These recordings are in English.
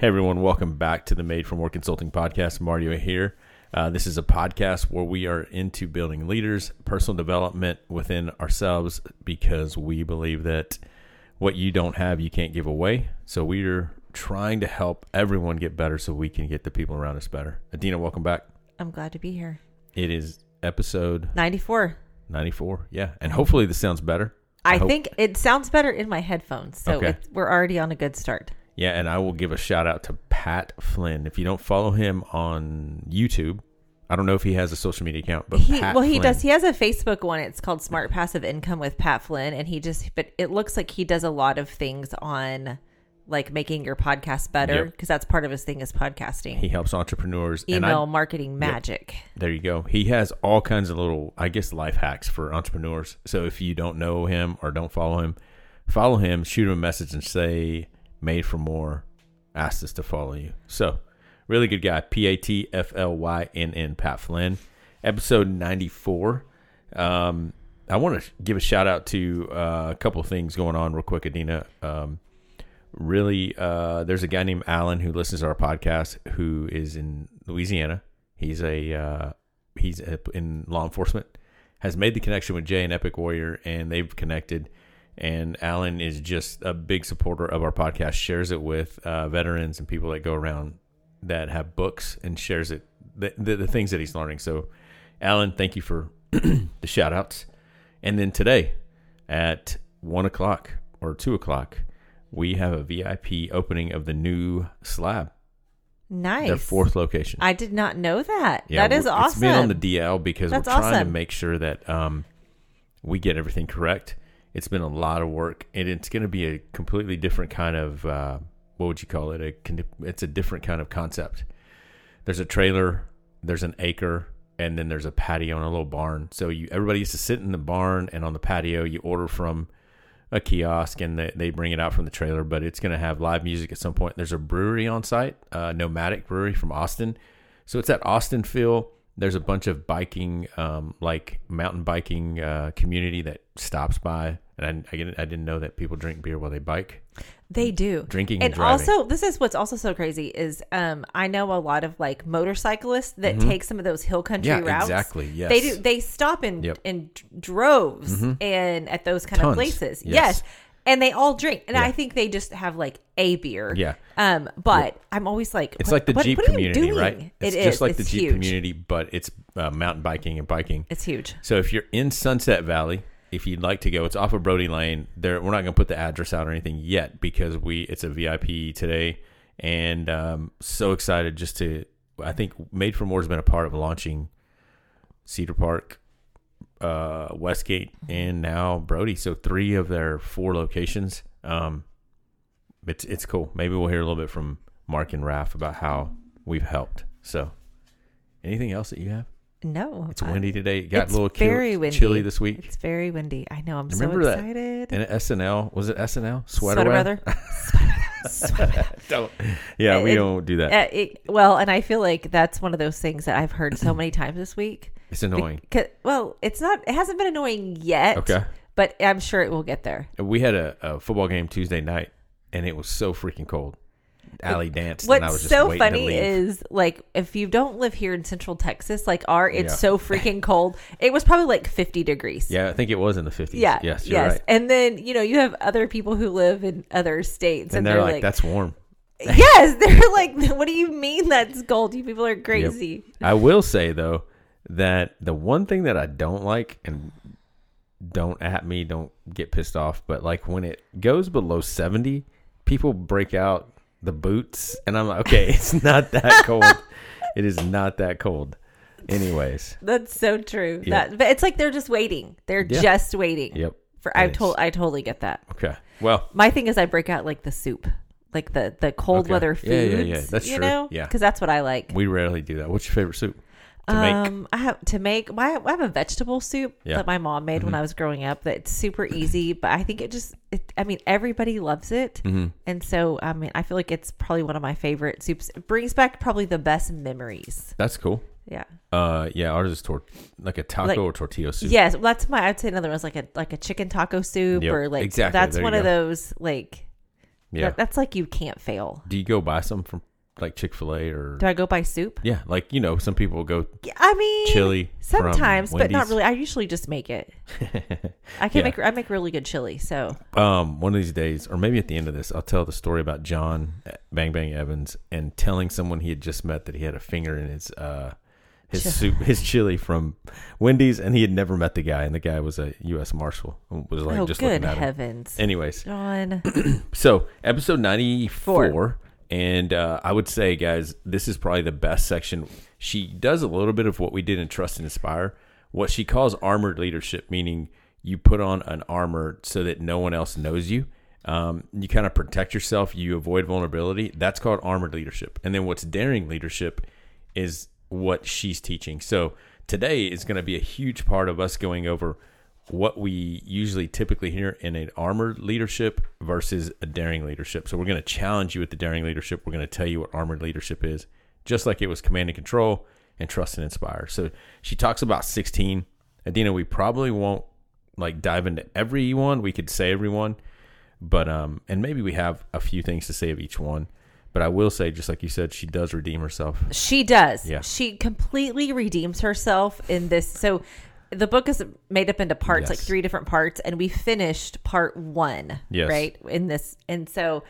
Hey everyone, welcome back to the Made for More Consulting podcast. Mario here. Uh, this is a podcast where we are into building leaders, personal development within ourselves, because we believe that what you don't have, you can't give away. So we are trying to help everyone get better so we can get the people around us better. Adina, welcome back. I'm glad to be here. It is episode 94. 94. Yeah. And hopefully this sounds better. I, hope- think it sounds better in my headphones. So Okay. we're already on a good start. Yeah, and I will give a shout out to Pat Flynn. If you don't follow him on YouTube, I don't know if he has a social media account, but He, Pat well, he Flynn- does. He has a Facebook one. It's called Smart Passive Income with Pat Flynn. And he just, but it looks like he does a lot of things on like making your podcast better Yep. because that's part of his thing is podcasting, He helps entrepreneurs. and I- email marketing magic. there you go. He has all kinds of little, I guess, life hacks for entrepreneurs. So if you don't know him or don't follow him, follow him, shoot him a message, and say "Made for More." Asked us to follow you. So really good guy. P A T F L Y N N. Pat Flynn. Episode ninety four. Um, I want to give a shout out to uh, a couple things going on real quick, Adina. Um, really, uh, there's a guy named Alan who listens to our podcast who is in Louisiana. He's a uh, he's in law enforcement. Has made the connection with Jay and Epic Warrior, and they've connected. And Alan is just a big supporter of our podcast. Shares it with uh, veterans and people that go around that have books, and shares it the, the, the things that he's learning. So, Alan, thank you for the shout outs. And then today at one o'clock or two o'clock, we have a VIP opening of the new slab, Nice. their fourth location. I did not know that. that is awesome. It's been on the DL because That's we're trying to make sure that um, we get everything correct. It's been a lot of work, and it's going to be a completely different kind of uh, what would you call it? A it's a different kind of concept. There's a trailer, there's an acre, and then there's a patio and a little barn. So you everybody used to sit in the barn and on the patio. You order from a kiosk and they, they bring it out from the trailer, but it's going to have live music at some point. There's a brewery on site, uh, Nomadic Brewery from Austin. So it's at Austin feel. There's a bunch of biking, um, like mountain biking uh, community that stops by. And I, I, didn't, I didn't know that people drink beer while they bike. They do. Drinking and and driving. also this is what's also so crazy is um I know a lot of like motorcyclists that take some of those hill country Mm-hmm. Yeah, routes. exactly, yes. They do they stop in Yep. Mm-hmm. in droves and at those kind Tons. of places. Yes. Yes. And they all drink. And Yeah. I think they just have like a beer. Yeah. Um but I'm always like It's what- like the what- Jeep what community, right? It's It just is. like the Jeep huge. community, but it's uh, mountain biking and biking. It's huge. So if you're in Sunset Valley, if you'd like to go, it's off of Brodie Lane. There, we're not going to put the address out or anything yet because we it's a VIP today, and um, so excited just to. I think Made for More has been a part of launching Cedar Park, uh, Westgate, and now Brodie. So three of their four locations. Um, it's it's cool. Maybe we'll hear a little bit from Mark and Raph about how we've helped. So, anything else that you have? No. It's windy today. It got a little very windy. chilly this week. It's very windy. I know. I'm Remember so that- excited. And SNL was it SNL sweater, Sweater weather? Sweater weather. don't. Yeah, we don't do that. It, well, and I feel like that's one of those things that I've heard so many times this week. it's annoying. Because, well, it's not. It hasn't been annoying yet. Okay. But I'm sure it will get there. We had a, a football game Tuesday night, and it was so freaking cold. Allie danced, and I was What's just so funny is like if you don't live here in Central Texas, like our, it's Yeah. so freaking cold. It was probably like 50 degrees. yeah, I think it was in the fifties. Yeah. yes, you're yes. right. And then you know you have other people who live in other states, And, and, they're, like, "That's warm." yes, they're like, what do you mean that's cold? You people are crazy. I will say though that the one thing that I don't like, and don't at me, don't get pissed off, but like when it goes below seventy, people break out the boots, and I'm like, okay, it's not that cold. it is not that cold. Anyways, That's so true. Yeah. That, but it's like they're just waiting. They're Yeah. just waiting. yep. For I told I totally get that. Okay. Well, My thing is I break out like the soup, like the the cold Okay. weather foods. Yeah, yeah, yeah. That's you true. know, Yeah. because that's what I like. we rarely do that. What's your favorite soup to make? Um, I have to make. I have, I have a vegetable soup Yeah. Mm-hmm. that my mom made when I was growing up. That's super easy, but I think it just. It, I mean, everybody loves it, Mm-hmm. and so I mean, I feel like it's probably one of my favorite soups. It brings back probably the best memories. That's cool. Yeah. Uh, yeah, ours is tor- like a taco Like- or tortilla soup. Yes, well, that's my. I'd say another one's like a like a chicken taco soup Yep, or like exactly. that's There one of those like Yeah. That, that's like you can't fail. Do you go buy some from like Chick Fil A or Do I go buy soup? yeah, like you know, some people go I mean, chili. sometimes, but not really. I usually just make it. I can Yeah. make I make really good chili. So um, one of these days, or maybe at the end of this, I'll tell the story about John Bang Bang Evans and telling someone he had just met that he had a finger in his uh, his Chi- soup, his chili from Wendy's, and he had never met the guy, and the guy was a U.S. Marshal. Was like oh, just good looking at him. heavens, Anyways, John. so episode ninety Four. And uh, I would say, guys, this is probably the best section. She does a little bit of what we did in Trust and Inspire, what she calls armored leadership, meaning you put on an armor so that no one else knows you. Um, you kind of protect yourself. You avoid vulnerability. That's called armored leadership. And then what's daring leadership is what she's teaching. So today is going to be a huge part of us going over what we usually typically hear in an armored leadership versus a daring leadership. So we're going to challenge you with the daring leadership. We're going to tell you what armored leadership is, just like it was command and control and trust and inspire. So she talks about 16. Adina, we probably won't like dive into every one. We could say every one, but um, and maybe we have a few things to say of each one. But I will say, just like you said, she does redeem herself. She does. Yeah. She completely redeems herself in this. So the book is made up into parts, like three different parts, and we finished part one. Yes. Right. In this, and so,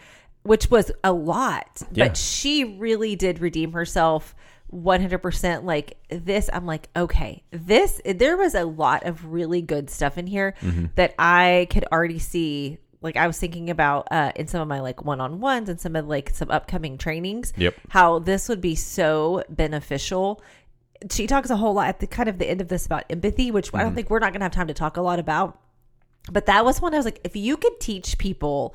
which was a lot, Yeah. but she really did redeem herself. 100% like this i'm like okay this there was a lot of really good stuff in here Mm-hmm. that i could already see like i was thinking about uh in some of my like one-on-ones and some of like some upcoming trainings Yep. how this would be so beneficial. She talks a whole lot at the kind of the end of this about empathy, which I don't mm-hmm. think we're not going to have time to talk a lot about. But that was one I was like, if you could teach people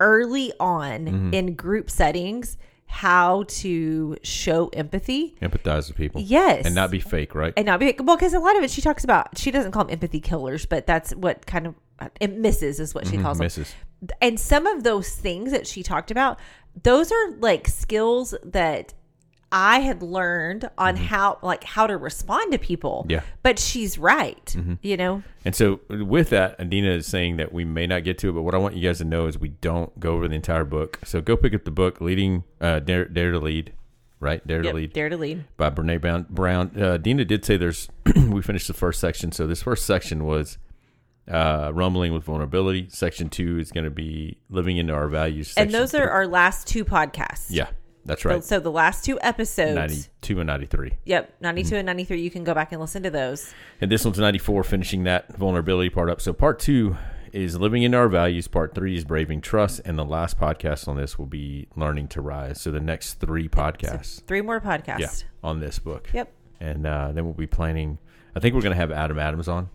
early on mm-hmm. in group settings how to show empathy, Empathize with people. yes, And not be fake, right? and not be well because a lot of it she talks about. She doesn't call them empathy killers, but that's what kind of uh, it misses is what she mm-hmm. calls them Misses. and some of those things that she talked about those are like skills that i had learned on how like how to respond to people Yeah. but she's right you know And so, with that, Adina is saying that we may not get to it, but what I want you guys to know is we don't go over the entire book. So go pick up the book, "Leading uh, Dare, Dare to Lead," right? Dare to Lead dare to lead by Brene Brown. Brown. Uh, Dina did say there's. we finished the first section, so this first section was uh, rumbling with vulnerability. Section two is going to be living into our values. and those are three- our last two podcasts yeah, that's right. so the last two episodes Ninety-two and ninety-three. yep 92 and 93 you can go back and listen to those And this one's 94, finishing that vulnerability part up. So part two is living into our values. Part three is braving trust. And the last podcast on this will be learning to rise. So the next three podcasts, three more podcasts yeah, on this book. yep And uh, then we'll be planning. I think we're going to have Adam Adams on.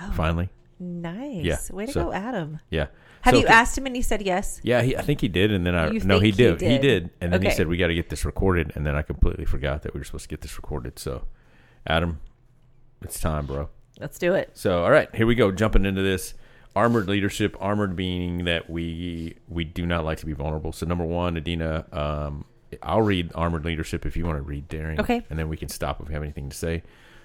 Oh, finally, nice Yeah, way to so- go adam yeah. Have So you asked him and he said yes Yeah, he, I think he did, and then I You no, he think he did. He did? did, and then he Okay. said we got to get this recorded, and then I completely forgot that we were supposed to get this recorded. So, Adam, it's time, bro. let's do it So, all right, here we go. Jumping into this armored leadership. Armored meaning that we we do not like to be vulnerable. So, number one, Adina, um, I'll read armored leadership if you want to read daring. Okay. and then we can stop if we have anything to say.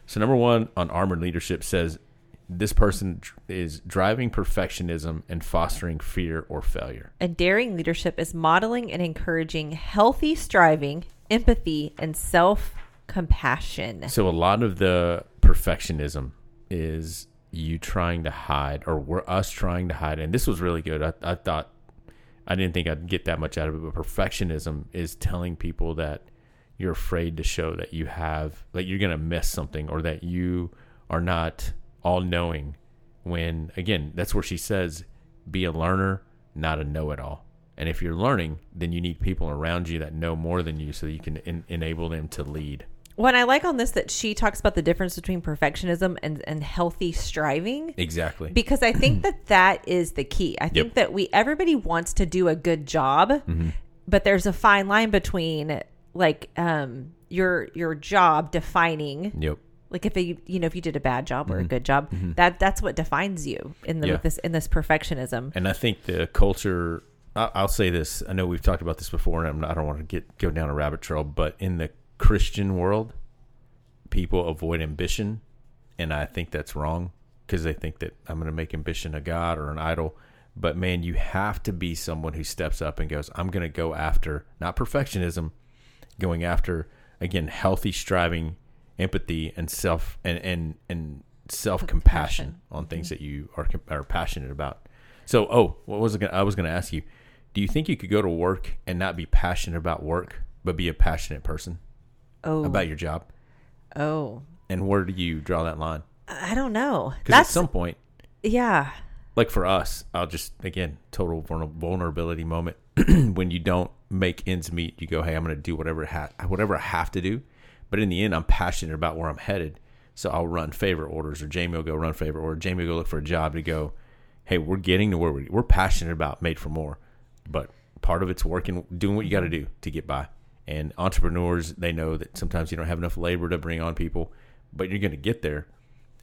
So, number one on armored leadership says this person is driving perfectionism and fostering fear or failure. And daring leadership is modeling and encouraging healthy striving, empathy, and self compassion. So a lot of the perfectionism is you trying to hide, or we're us trying to hide. And this was really good. I, I thought I didn't think I'd get that much out of it, but perfectionism is telling people that you're afraid to show that you have, that you're gonna miss something, or that you are not all knowing. When again, that's where she says, "Be a learner, not a know-it-all." And if you're learning, then you need people around you that know more than you, so you can en- enable them to lead. What I like on this that she talks about the difference between perfectionism and, and healthy striving. Exactly. Because I think that that is the key. I think Yep. Mm-hmm. that we everybody wants to do a good job, but there's a fine line between like um your your job defining Yep. Like if you you know if you did a bad job or a good job that that's what defines you in the Mm-hmm. Yeah. this in this perfectionism And I think the culture. I- I'll say this. I know we've talked about this before, and I'm I don't want to get go down a rabbit trail. But in the Christian world, people avoid ambition, and I think that's wrong because they think that I'm going to make ambition a god or an idol. But man, you have to be someone who steps up and goes, I'm going to go after not perfectionism, going after again healthy striving, empathy and self and and and self compassion on things mm-hmm. that you are are passionate about. So, oh, what was it gonna, I was going to ask you? Do you think you could go to work and not be passionate about work, but be a passionate person Oh, about your job? oh, And where do you draw that line? I don't know. Because at some point, yeah. like for us, I'll just again total vulnerability moment when you don't make ends meet. You go, hey, I'm going to do whatever ha- whatever I have to do, but in the end, I'm passionate about where I'm headed, so I'll run favor orders, or Jamie will go run favor order. Jamie will go look for a job to go. Hey, we're getting to where we, we're passionate about made for more, but part of it's working, doing what you got to do to get by. And entrepreneurs, they know that sometimes you don't have enough labor to bring on people, but you're going to get there.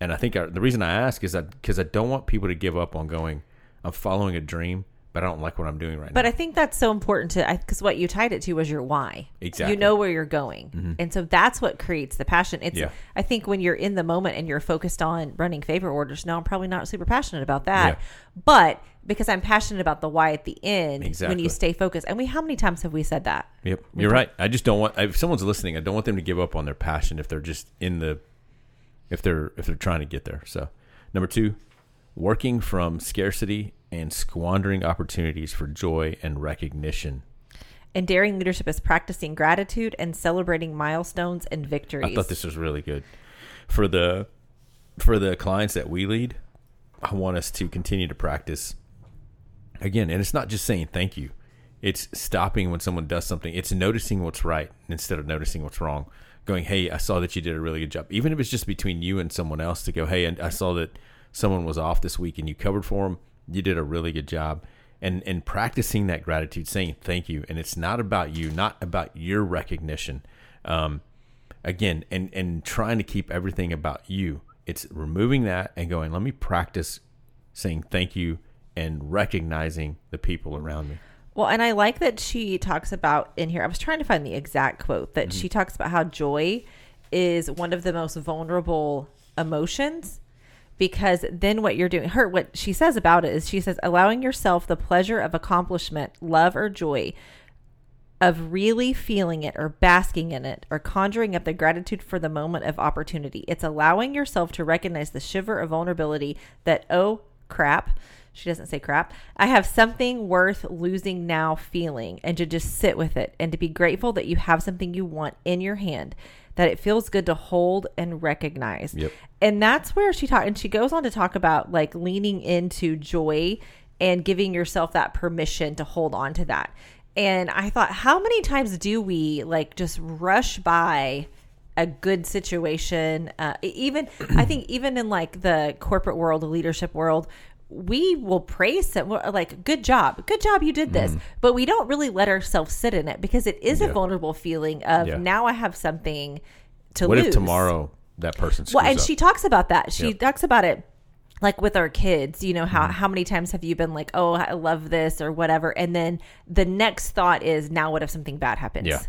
And I think the reason I ask is that because I don't want people to give up on going. I'm following a dream, but I don't like what I'm doing right But now. But I think that's so important to because what you tied it to was your why. Exactly. You know where you're going, mm-hmm. and so that's what creates the passion. It's Yeah. I think when you're in the moment and you're focused on running favor orders. No, I'm probably not super passionate about that, Yeah. but because I'm passionate about the why at the end, Exactly. when you stay focused. And we, how many times have we said that? Yep, you're right. I just don't want if someone's listening, I don't want them to give up on their passion if they're just in the if they're if they're trying to get there. So, number 2, working from scarcity and squandering opportunities for joy and recognition. And daring leadership is practicing gratitude and celebrating milestones and victories. I thought this was really good. For the for the clients that we lead, I want us to continue to practice again, and it's not just saying thank you. It's stopping when someone does something. It's noticing what's right instead of noticing what's wrong. Going, hey, I saw that you did a really good job. Even if it's just between you and someone else to go, hey, and I saw that someone was off this week and you covered for them. You did a really good job. And and practicing that gratitude, saying thank you. And it's not about you, not about your recognition. Um, again, and and trying to keep everything about you. It's removing that and going, let me practice saying thank you and recognizing the people around me. Well, and I like that she talks about in here. I was trying to find the exact quote that Mm-hmm. she talks about how joy is one of the most vulnerable emotions because then what you're doing her what she says about it is she says allowing yourself the pleasure of accomplishment, love or joy of really feeling it or basking in it or conjuring up the gratitude for the moment of opportunity. It's allowing yourself to recognize the shiver of vulnerability that, oh crap, she doesn't say crap, I have something worth losing now feeling and to just sit with it and to be grateful that you have something you want in your hand, that it feels good to hold and recognize. Yep. And that's where she talked, and she goes on to talk about like leaning into joy and giving yourself that permission to hold on to that. And I thought, how many times do we like just rush by a good situation? Uh, even, I think, even in like the corporate world, the leadership world, we will praise we're like good job good job you did this but we don't really let ourselves sit in it because it is a Mm. Vulnerable feeling of Yeah. now i have something to What lose if tomorrow that person well, and up? she talks about that. She Yep. talks about it like with our kids. You know how Mm-hmm. how many times have you been like, "Oh, I love this" or whatever, and then the next thought is, "Now what if something bad happens?" Yeah,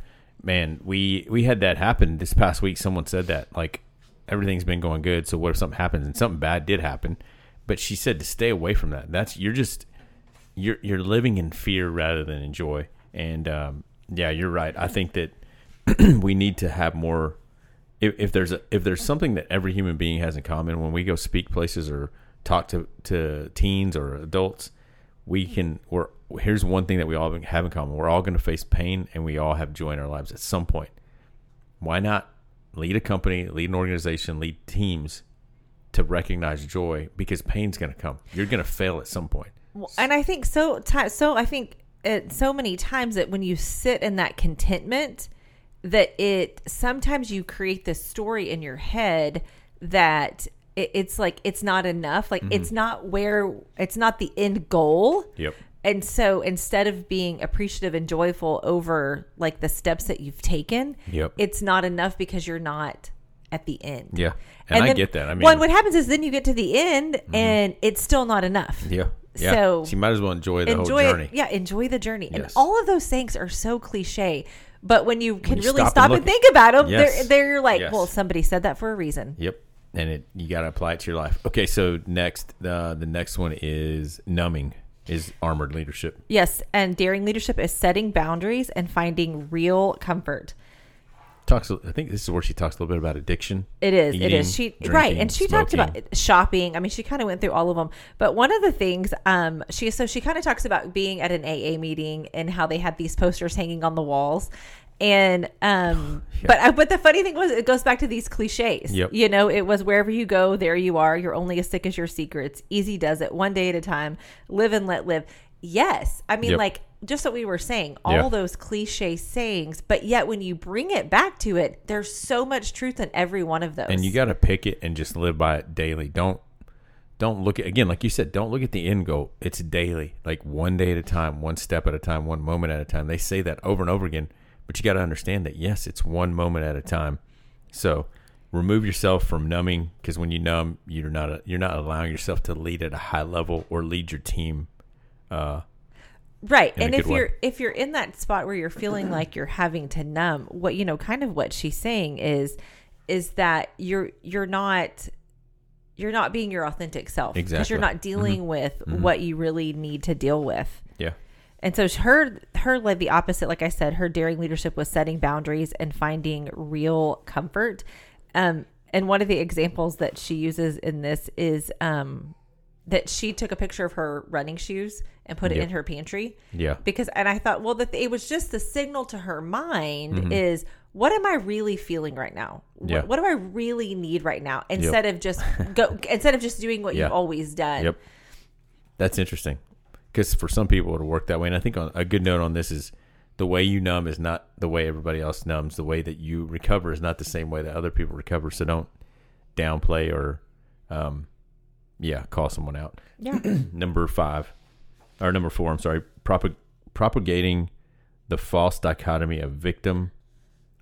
man, we we had that happen this past week. Someone said that like everything's been going good, so what if something happens and something bad did happen? But she said to stay away from that. That's you're just you're you're living in fear rather than in joy. And um, yeah, you're right. I think that we need to have more. If, if there's a if there's something that every human being has in common when we go speak places or talk to to teens or adults, we can we're here's one thing that we all have in common we're all going to face pain and we all have joy in our lives at some point why not lead a company lead an organization lead teams to recognize joy because pain's going to come you're going to fail at some point Well, and I think so. Ti- so I think it, so many times that when you sit in that contentment, that it sometimes you create this story in your head that it, it's like it's not enough. Like it's mm-hmm. not where it's not the end goal. yep And so instead of being appreciative and joyful over like the steps that you've taken, Yep. it's not enough because you're not at the end. yeah and, i then- get that i mean well, what happens is then you get to the end and it's still not enough. yeah yeah So- so you might as well enjoy the enjoy whole journey. Yeah, enjoy the journey. And all of those things are so cliche, but when you can you really stop stop, and and, think about them, Yes. they're they're like, Yes. well, somebody said that for a reason. Yep. And it you got to apply it to your life. Okay, so next uh, the next one is numbing. is armored leadership. Yes, and daring leadership is setting boundaries and finding real comfort. Talks. I think this is where she talks a little bit about addiction. It is. it Eating, is. She right, and she talked about shopping. I mean, she kind of went through all of them. But one of the things, um, she so she kind of talks about being at an AA meeting and how they had these posters hanging on the walls. And um, Yeah. but uh, but the funny thing was, it goes back to these cliches. Yep. You know, it was wherever you go, there you are. You're only as sick as your secrets. Easy does it, one day at a time. Live and let live. Yes, I mean, Yep. like just what we were saying, all Yeah. those cliche sayings, but yet when you bring it back to it, there's so much truth in every one of those. and you got to pick it and just live by it daily. Don't don't look at again, like you said, don't look at the end goal. It's daily, like one day at a time, one step at a time, one moment at a time. They say that over and over again, but you got to understand that yes, it's one moment at a time. So remove yourself from numbing because when you numb, you're not you're not allowing yourself to lead at a high level or lead your team. Uh, right and if you're if you're in that spot where you're feeling like you're having to numb what you know kind of what she's saying is is that you're you're not you're not being your authentic self. Because Exactly. you're not dealing with what you really need to deal with. Yeah, and so her her like the opposite like i said her daring leadership was setting boundaries and finding real comfort. Um and one of the examples that she uses in this is um that she took a picture of her running shoes and put it Yep. in her pantry yeah, because and i thought well that it was just the signal to her mind Mm-hmm. is what am i really feeling right now What- Yeah. what, do i really need right now instead of just go instead of just doing what Yeah. you've always done Yep. That's interesting. Because for some people, it'll work that way. And I think on, a good note on this is the way you numb is not the way everybody else numbs. The way that you recover is not the same way that other people recover. So don't downplay or, um, yeah, call someone out. yeah Number five, or number four, I'm sorry, propag- propagating the false dichotomy of victim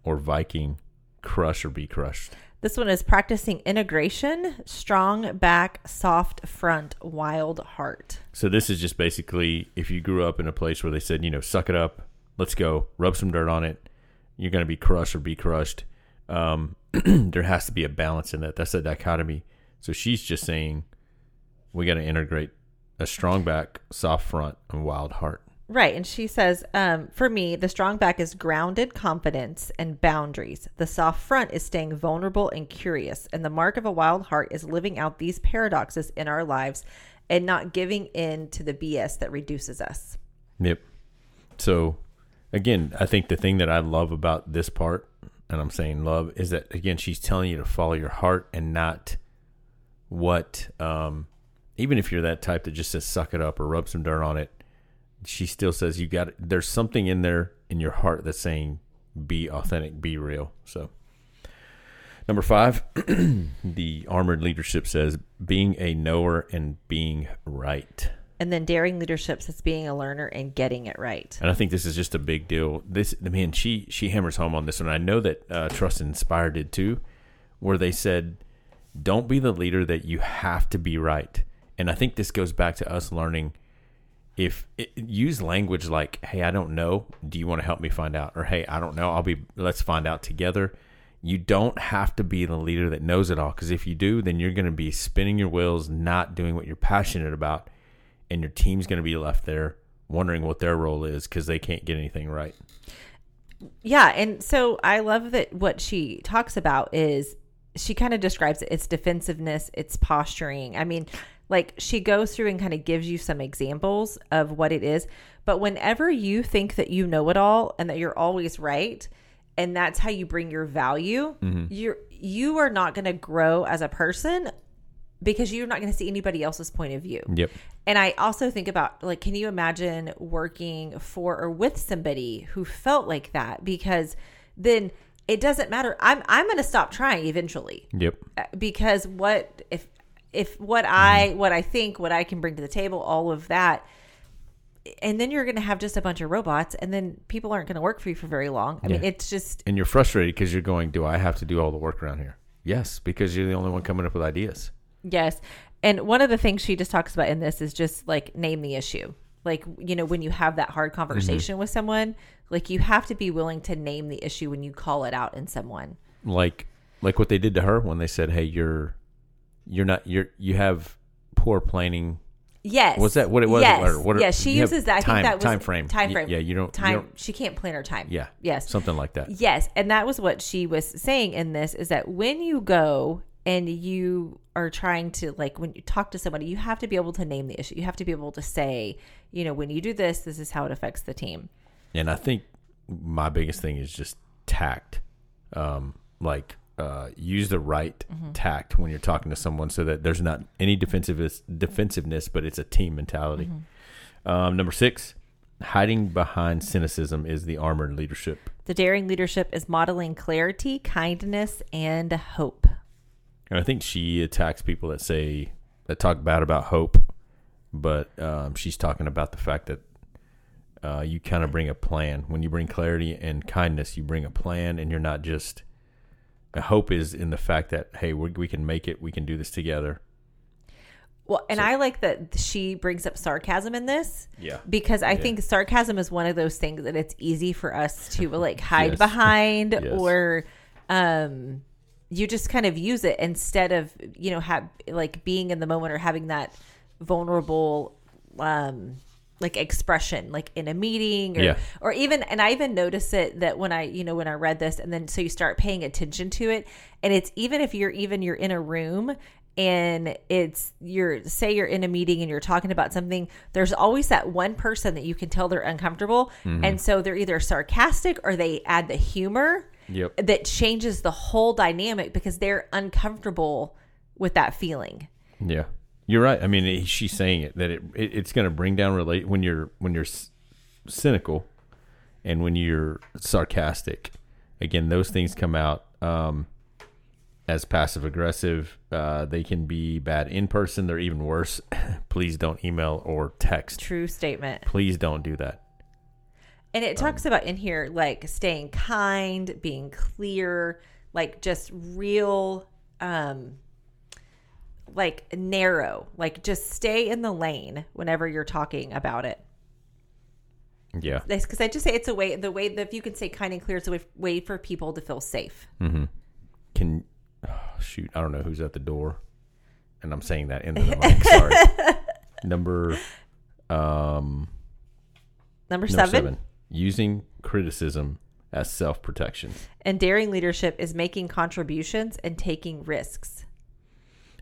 or Viking, crush or be crushed. This one is practicing integration, strong back, soft front, wild heart. So this is just basically if you grew up in a place where they said, you know, suck it up, let's go, rub some dirt on it, you're going to be crushed or be crushed. Um, there has to be a balance in that. That's a dichotomy. So she's just saying we got to integrate a strong back, soft front, and wild heart. Right. And she says, um, for me, the strong back is grounded confidence and boundaries. The soft front is staying vulnerable and curious. And the mark of a wild heart is living out these paradoxes in our lives and not giving in to the BS that reduces us. Yep. So again, I think the thing that I love about this part, and I'm saying love, is that again she's telling you to follow your heart and not what um even if you're that type that just says suck it up or rub some dirt on it, she still says you got there's something in there in your heart that's saying be authentic, be real. So number 5, the armored leadership says being a knower and being right. And then daring leadership says being a learner and getting it right. And I think this is just a big deal. This, I mean, she she hammers home on this one. I know that uh, Trust and Inspire did too, where they said, "Don't be the leader that you have to be right." And I think this goes back to us learning if it, use language like, "Hey, I don't know. Do you want to help me find out?" Or, "Hey, I don't know. I'll be. Let's find out together." You don't have to be the leader that knows it all, because if you do, then you're going to be spinning your wheels, not doing what you're passionate about, and your team's going to be left there wondering what their role is because they can't get anything right. Yeah, and so I love that what she talks about is she kind of describes it. It's defensiveness, it's posturing. I mean, like she goes through and kind of gives you some examples of what it is. But whenever you think that you know it all and that you're always right, and that's how you bring your value, you're you are not going to grow as a person because you're not going to see anybody else's point of view. Yep. And I also think about like, can you imagine working for or with somebody who felt like that? Because then it doesn't matter. I'm I'm going to stop trying eventually Yep. Uh, because what if if what mm-hmm. I what I think what I can bring to the table, all of that. And then you're going to have just a bunch of robots, and then people aren't going to work for you for very long. I mean, it's just And you're frustrated because you're going, Do I have to do all the work around here? Yes, because you're the only one coming up with ideas. Yes. And one of the things she just talks about in this is just like name the issue. Like, you know, when you have that hard mm-hmm. conversation with someone, like you have to be willing to name the issue when you call it out in someone. Like like what they did to her when they said, Hey, you're you're not you're you have poor planning Yes. Was that what it was? Yes. Or what- yes, she uses that. I time- think that was time frame. Time Y- frame. yeah, you don't- you time. don't- she can't plan her time. Yeah. Yes. Something like that. Yes, and that was what she was saying in this is that when you go and you are trying to like when you talk to somebody, you have to be able to name the issue. You have to be able to say, you know, when you do this, this is how it affects the team. And I think my biggest thing is just tact. Um, like uh, use the right Mm-hmm. tact when you're talking to someone, so that there's not any defensiveness, defensiveness, but it's a team mentality. Mm-hmm. Um, number six, hiding behind cynicism is the armored leadership. The daring leadership is modeling clarity, kindness, and hope. And I think she attacks people that say that talk bad about hope, but um, she's talking about the fact that uh, you kind of bring a plan. When you bring clarity and kindness, you bring a plan, and you're not just. The hope is in the fact that hey, we, we can make it. We can do this together. Well, and I like that she brings up sarcasm in this. Yeah. Because I Yeah. think sarcasm is one of those things that it's easy for us to like hide Yes. behind Yes. or um you just kind of use it instead of, you know, have like being in the moment or having that vulnerable um like expression like in a meeting or Yeah. or even and I even notice it that when I you know when I read this and then so you start paying attention to it and it's even if you're even you're in a room and it's you're say you're in a meeting and you're talking about something there's always that one person that you can tell they're uncomfortable mm-hmm. and so they're either sarcastic or they add the humor Yep. that changes the whole dynamic because they're uncomfortable with that feeling Yeah, you're right. I mean, she's saying it that it, it it's going to bring down relate when you're when you're c- cynical and when you're sarcastic. Again, those things come out um, as passive aggressive. Uh, they can be bad in person. They're even worse. Please don't email or text. true statement Please don't do that. And it talks about in here like staying kind, being clear, like just real um like narrow, like just stay in the lane whenever you're talking about it. Yeah. Because I just say it's a way, the way that if you can say kind and clear, it's a way, way for people to feel safe. Mm-hmm. Can oh, shoot? I don't know who's at the door, and I'm saying that in the mic. Sorry. Number um Number number seven, seven. Using criticism as self protection. and daring leadership is making contributions and taking risks.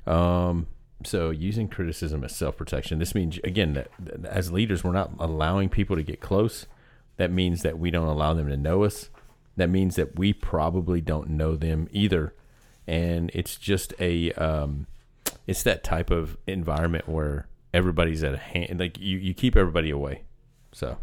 Um, so using criticism as self protection. This means again that, that as leaders, we're not allowing people to get close. That means that we don't allow them to know us. That means that we probably don't know them either. And it's just a, um, it's that type of environment where everybody's at a hand. Like you, you keep everybody away. So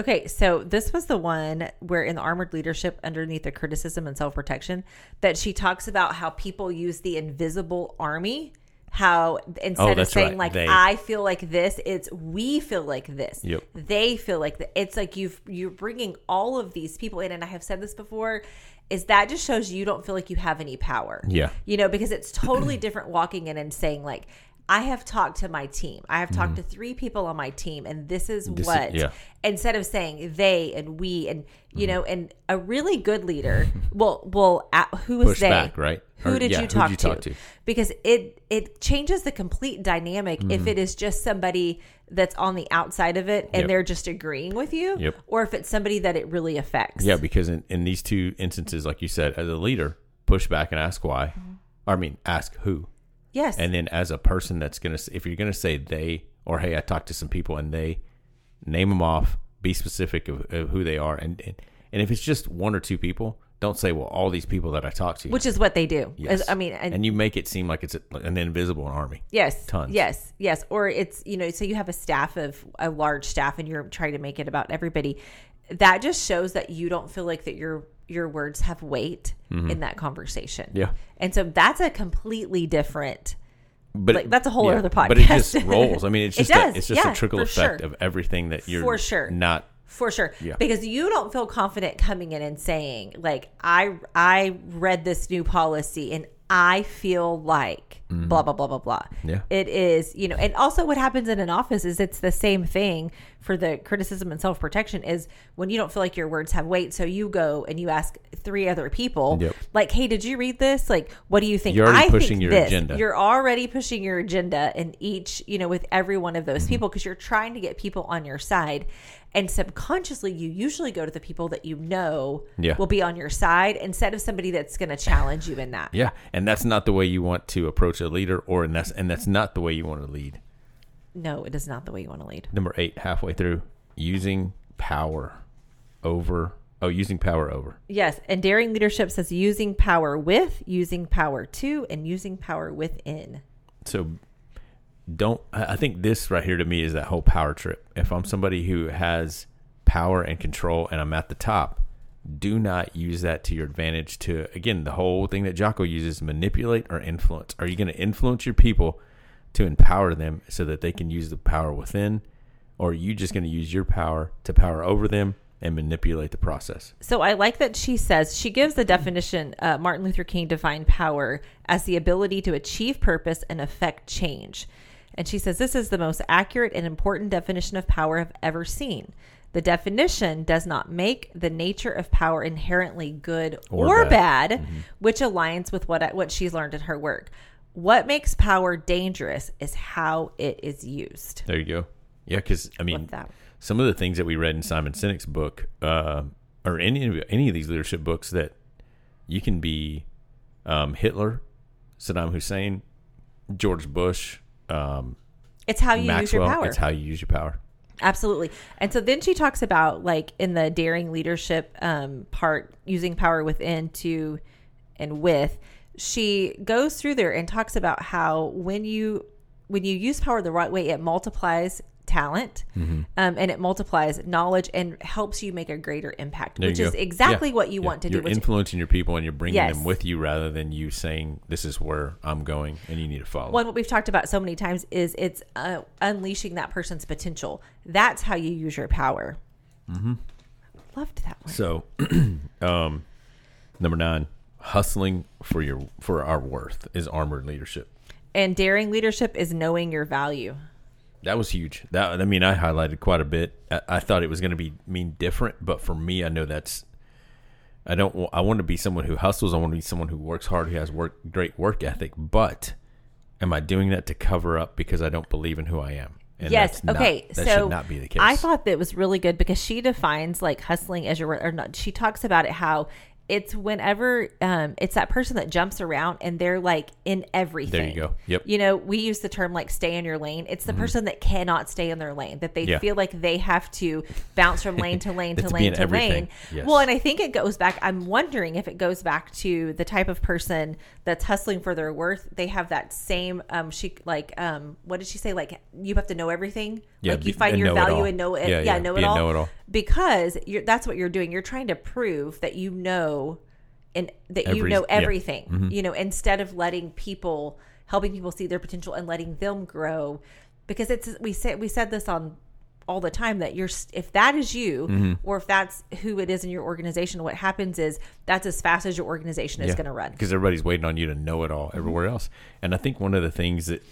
Okay, so this was the one where in the armored leadership, underneath the criticism and self protection, that she talks about how people use the invisible army. How instead oh, of Oh, that's saying right, like they. I feel like this, it's we feel like this. Yep. They feel like that. It's like you've you're bringing all of these people in, and I have said this before. Is that just shows you don't feel like you have any power? Yeah. you know, because it's totally different walking in and saying like. I have talked to my team. I have talked to three people on my team, and this is Mm-hmm. This is- what yeah. instead of saying they and we and you Mm-hmm. know and a really good leader will will a who was Push they back, right? who Or, did yeah, you you to? talk to? because it it changes the complete dynamic Mm-hmm. if it is just somebody that's on the outside of it and Yep. they're just agreeing with you Yep. or if it's somebody that it really affects Yeah, because in, in these two instances, like you said, as a leader, push back and ask why. I mean, ask who. Yes And then as a person that's going to, if you're going to say they, or hey, I talked to some people and they, name them off, be specific of, of who they are. And, and, and if it's just one or two people, don't say, well, all these people that I talked to. which is what they do Yes. As- i mean and, and you make it seem like it's a, an invisible army. Yes. Tons. Yes. Yes. Or it's, you know, so you have a staff of a large staff and you're trying to make it about everybody. That just shows that you don't feel like that your your words have weight in that conversation. Mm-hmm. Yeah. And so that's a completely different But Like, that's a whole other podcast. But it just rolls. I mean, it's It just does, a, it's just yeah, a trickle effect sure. of everything that you're For sure. not. for sure Yeah. because you don't feel confident coming in and saying like i i read this new policy and I feel like blah blah blah blah blah. Yeah. It is, you know, and also what happens in an office is it's the same thing for the criticism and self protection is when you don't feel like your words have weight, so you go and you ask three other people, Yep. like, "Hey, did you read this? Like, what do you think?" You're already I pushing your this. agenda. You're already pushing your agenda in each, you know, with every one of Mm-hmm. those people because you're trying to get people on your side, and subconsciously you usually go to the people that you know Yeah. will be on your side instead of somebody that's going to challenge you in that. Yeah, and that's not the way you want to approach a leader, or and that's and that's not the way you want to lead. No, it is not the way you want to lead. Number eight, halfway through, using power over. Oh, using power over. Yes, and daring leadership says using power with, using power to, and using power within. So don't. I think this right here to me is that whole power trip. If I'm somebody who has power and control, and I'm at the top, do not use that to your advantage. To again, the whole thing that Jocko uses: manipulate or influence. Are you going to influence your people to empower them so that they can use the power within, or are you just going to use your power to power over them and manipulate the process? So I like that she says she gives the definition. Uh, Martin Luther King defined power as the ability to achieve purpose and affect change. And she says this is the most accurate and important definition of power I've ever seen. The definition does not make the nature of power inherently good or, Or bad, bad. which aligns with what what she's learned in her work. What makes power dangerous is how it is used. There you go. Yeah, because I mean, some of the things that we read in Simon Sinek's book, uh, or any of any of these leadership books, that you can be um, Hitler, Saddam Hussein, George Bush, um, It's how you use your power. It's how you use your power. Absolutely. And so then she talks about like in the daring leadership um, part, using power within to and with. She goes through there and talks about how when you when you use power the right way, it multiplies talent Mm-hmm. um, and it multiplies knowledge and helps you make a greater impact, There which is go. exactly Yeah. what you Yeah. want to do. You're do. Which, influencing your people and you're bringing Yes. them with you rather than you saying, "This is where I'm going," and you need to follow. one what we've talked about so many times is it's uh, unleashing that person's potential. That's how you use your power. Mm-hmm. Loved that one. So, um, number nine, hustling for your for our worth is armored leadership. And daring leadership is knowing your value. That was huge. That I mean, I highlighted quite a bit. I, I thought it was going to be mean different, but for me, I know that's. I don't. I want to be someone who hustles. I want to be someone who works hard, who has work great work ethic. But am I doing that to cover up because I don't believe in who I am? And yes. that's not- okay. that so should not be the case. I thought that was really good because she defines like hustling as your or not. She talks about it how it's whenever um, it's that person that jumps around and they're like in everything. There you go. Yep. You know, we use the term like stay in your lane. It's the person that cannot stay in their lane, that they Mm-hmm. Yeah. feel like they have to bounce from lane to lane to have to be lane to everything. lane. Yes. Well, and I think it goes back. I'm wondering if it goes back to the type of person that's hustling for their worth. They have that same, um, she like, um, what did she say? Like, you have to know everything. Yeah, like you find your value all. and know it. Yeah, Yeah, yeah, know it all. know-it-all. Because you're, that's what you're doing. You're trying to prove that you know and that you Every- know yeah. Mm-hmm. everything. You know, instead of letting people, helping people see their potential and letting them grow. Because it's we said we said this on all the time that you're if that is you Mm-hmm. or if that's who it is in your organization what happens is that's as fast as your organization is going to run because everybody's waiting on you to know it all everywhere else. And I think one of the things that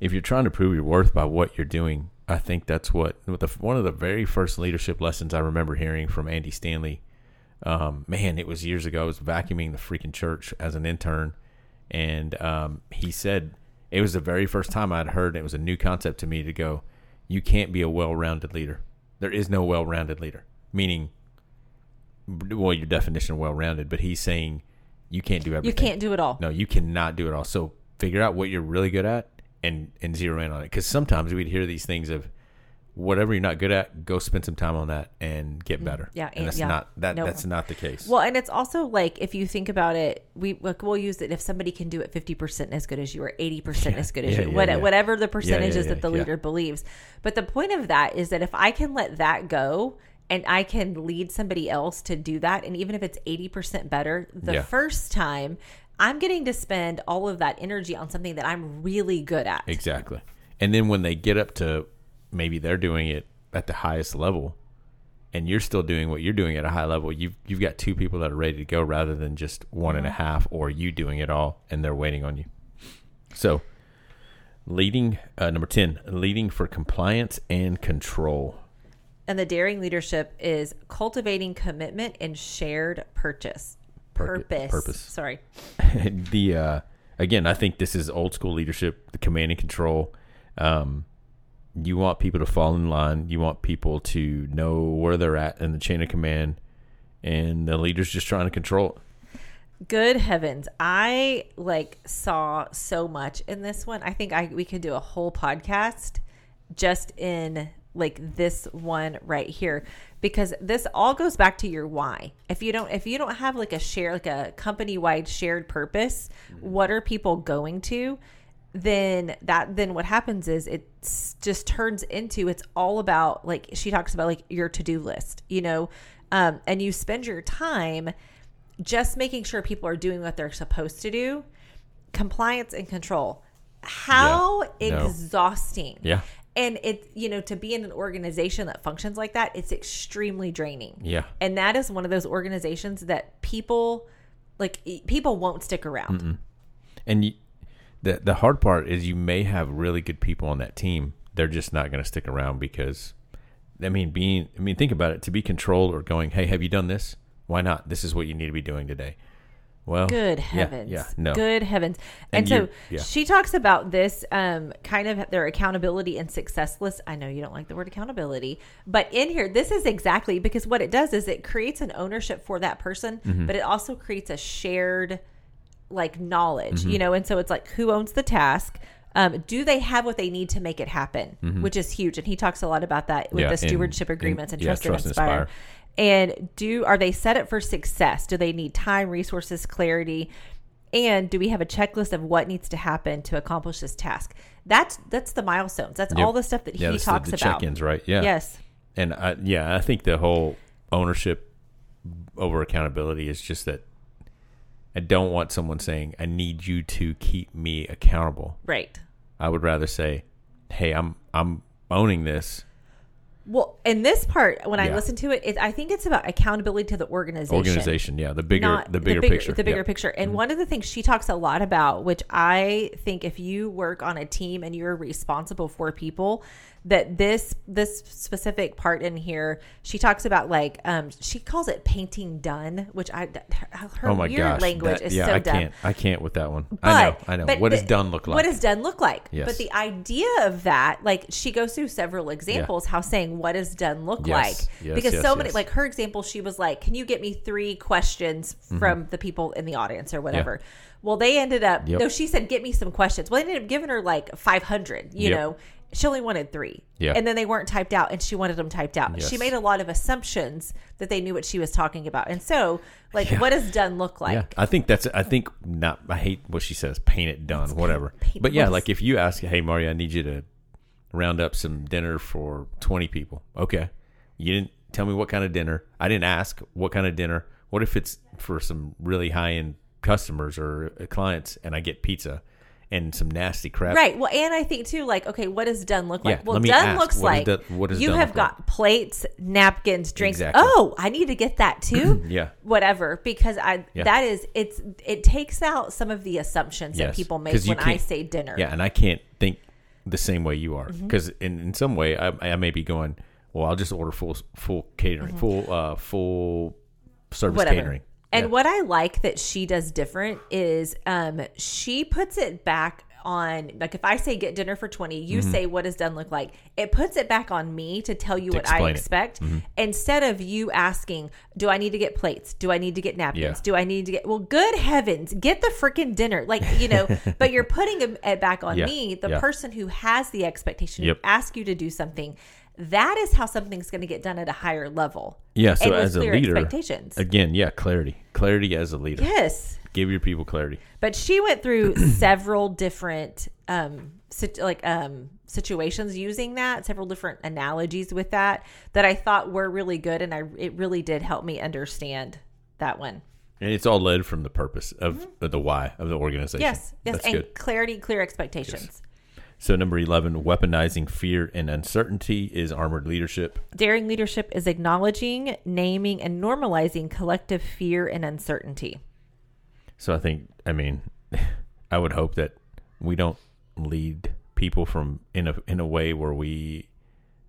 if you're trying to prove your worth by what you're doing, I think that's what what the, one of the very first leadership lessons I remember hearing from Andy Stanley. Um, man, it was years ago. I was vacuuming the freaking church as an intern, and um, he said it was the very first time I'd heard. It was a new concept to me to go. You can't be a well-rounded leader. There is no well-rounded leader. Meaning, well, your definition of well-rounded, but he's saying you can't do everything. you can't do it all No, you cannot do it all. So figure out what you're really good at and and zero in on it. Because sometimes we'd hear these things of whatever you're not good at, go spend some time on that and get better. Mm, yeah, and and- that's yeah. not that No. that's not the case. well and it's also like if you think about it we like we'll use it if somebody can do it 50% as good as you or 80% as good as yeah, you yeah, what, yeah. whatever the percentage yeah, is that the yeah, yeah. leader believes but the point of that is that if i can let that go and i can lead somebody else to do that and even if it's 80% better the Yeah. first time i'm getting to spend all of that energy on something that i'm really good at exactly. And then when they get up to maybe they're doing it at the highest level, and you're still doing what you're doing at a high level, you've you've got two people that are ready to go rather than just one and a half or you doing it all and they're waiting on you. So, leading uh, number ten, leading for compliance and control. And the daring leadership is cultivating commitment and shared purchase. Purpo- Purpose. purpose. Sorry. the uh, again, I think this is old school leadership, the command and control. Um, you want people to fall in line. You want people to know where they're at in the chain of command, and the leader's just trying to control it. Good heavens. I like saw so much in this one. I think I we could do a whole podcast just in like this one right here because this all goes back to your why. If you don't if you don't have like a share like a company-wide shared purpose, what are people going to? then that then what happens is it just turns into it's all about like she talks about like your to-do list you know um, and you spend your time just making sure people are doing what they're supposed to do compliance and control how Yeah. No. exhausting Yeah. And it you know to be in an organization that functions like that it's extremely draining Yeah. and that is one of those organizations that people like people won't stick around And you, the the hard part is you may have really good people on that team. They're just not going to stick around because, I mean, being I mean, think about it. To be controlled or going, hey, have you done this? Why not? This is what you need to be doing today. Well, Good heavens. Yeah, no. Good heavens. And, And so you- yeah. she talks about this um, kind of their accountability and success list. I know you don't like the word accountability, but in here, this is exactly because what it does is it creates an ownership for that person, Mm-hmm. but it also creates a shared like knowledge, Mm-hmm. you know? And so it's like who owns the task? Um, do they have what they need to make it happen? Which is huge. And he talks a lot about that with Mm-hmm. Yeah, the stewardship and- agreements and, yeah, trust, trust and and inspire. inspire. And do are they set up for success? Do they need time, resources, clarity? And do we have a checklist of what needs to happen to accomplish this task? That's that's the milestones. That's Yep. all the stuff that yeah, he that's the- talks the, about. check-ins, right? Yeah. Yes. And I, yeah, I think the whole ownership over accountability is just that I don't want someone saying, I need you to keep me accountable. Right. I would rather say, Hey, I'm I'm owning this Well, in this part, when I Yeah. listen to it, it, I think it's about accountability to the organization. organization. Yeah, the bigger not the bigger picture. The bigger Yep. picture. And mm-hmm. one of the things she talks a lot about, which I think if you work on a team and you're responsible for people, that this this specific part in here, she talks about like um she calls it painting done, which I her, Oh my weird gosh. language that- is yeah, so I dumb. can't I can't with that one. I know, I know. but what does done look like? What does done look like? Yes. But the idea of that, like she goes through several examples, how saying what does done look Yes. like? Yes, because so many, like her example, she was like, "Can you get me three questions from the people in the audience or whatever?" Well, they ended up. Yep. No, she said, "Get me some questions." Well, they ended up giving her like five hundred. You Yep. know. She only wanted three. Yeah. And then they weren't typed out and she wanted them typed out. Yes. She made a lot of assumptions that they knew what she was talking about. And so, like, Yeah. what does done look like? Yeah, I think that's. I think not. I hate what she says. Paint it done, whatever. paint- but yeah, like if you ask, hey Mario, I need you to round up some dinner for twenty people. Okay, you didn't tell me what kind of dinner. I didn't ask what kind of dinner. What if it's for some really high end customers or clients, and I get pizza and some nasty crap? Right. Well, and I think too, like, okay, what does done look like? Yeah, well, done ask, looks what like does done- what does you have got plates, napkins, drinks. Exactly. Oh, I need to get that too. Yeah. Whatever, because I Yeah. that is it's it takes out some of the assumptions that people make when I say dinner. Yeah, and I can't think the same way you are Mm-hmm. because in, in some way I, I may be going. Well, I'll just order full full catering, full uh full service Mm-hmm. Whatever. catering. And what I like that she does different is um she puts it back on like if I say get dinner for 20, you say what does done look like. It puts it back on me to tell you what I it. Mm-hmm. expect instead of you asking, do I need to get plates? Do I need to get napkins? Yeah. Do I need to get Well, good heavens, get the freaking dinner. Like, you know, but you're putting it- back on Yeah. me, the Yeah. person who has the expectation Yep. who ask you to do something. That is how something's going to get done at a higher level. Yeah, so as a leader, expectations. again, yeah, clarity, clarity as a leader. Yes. Give your people clarity. But she went through several different um sit- like um situations using that, several different analogies with that that I thought were really good and I it really did help me understand that one. And it's all led from the purpose of, of the why of the organization. Mm-hmm. Yes. Yes, That's and good. clarity, clear expectations. So number eleven, weaponizing fear and uncertainty is armored leadership. Daring leadership is acknowledging, naming, and normalizing collective fear and uncertainty. So I think, I mean, I would hope that we don't lead people from in a in a way where we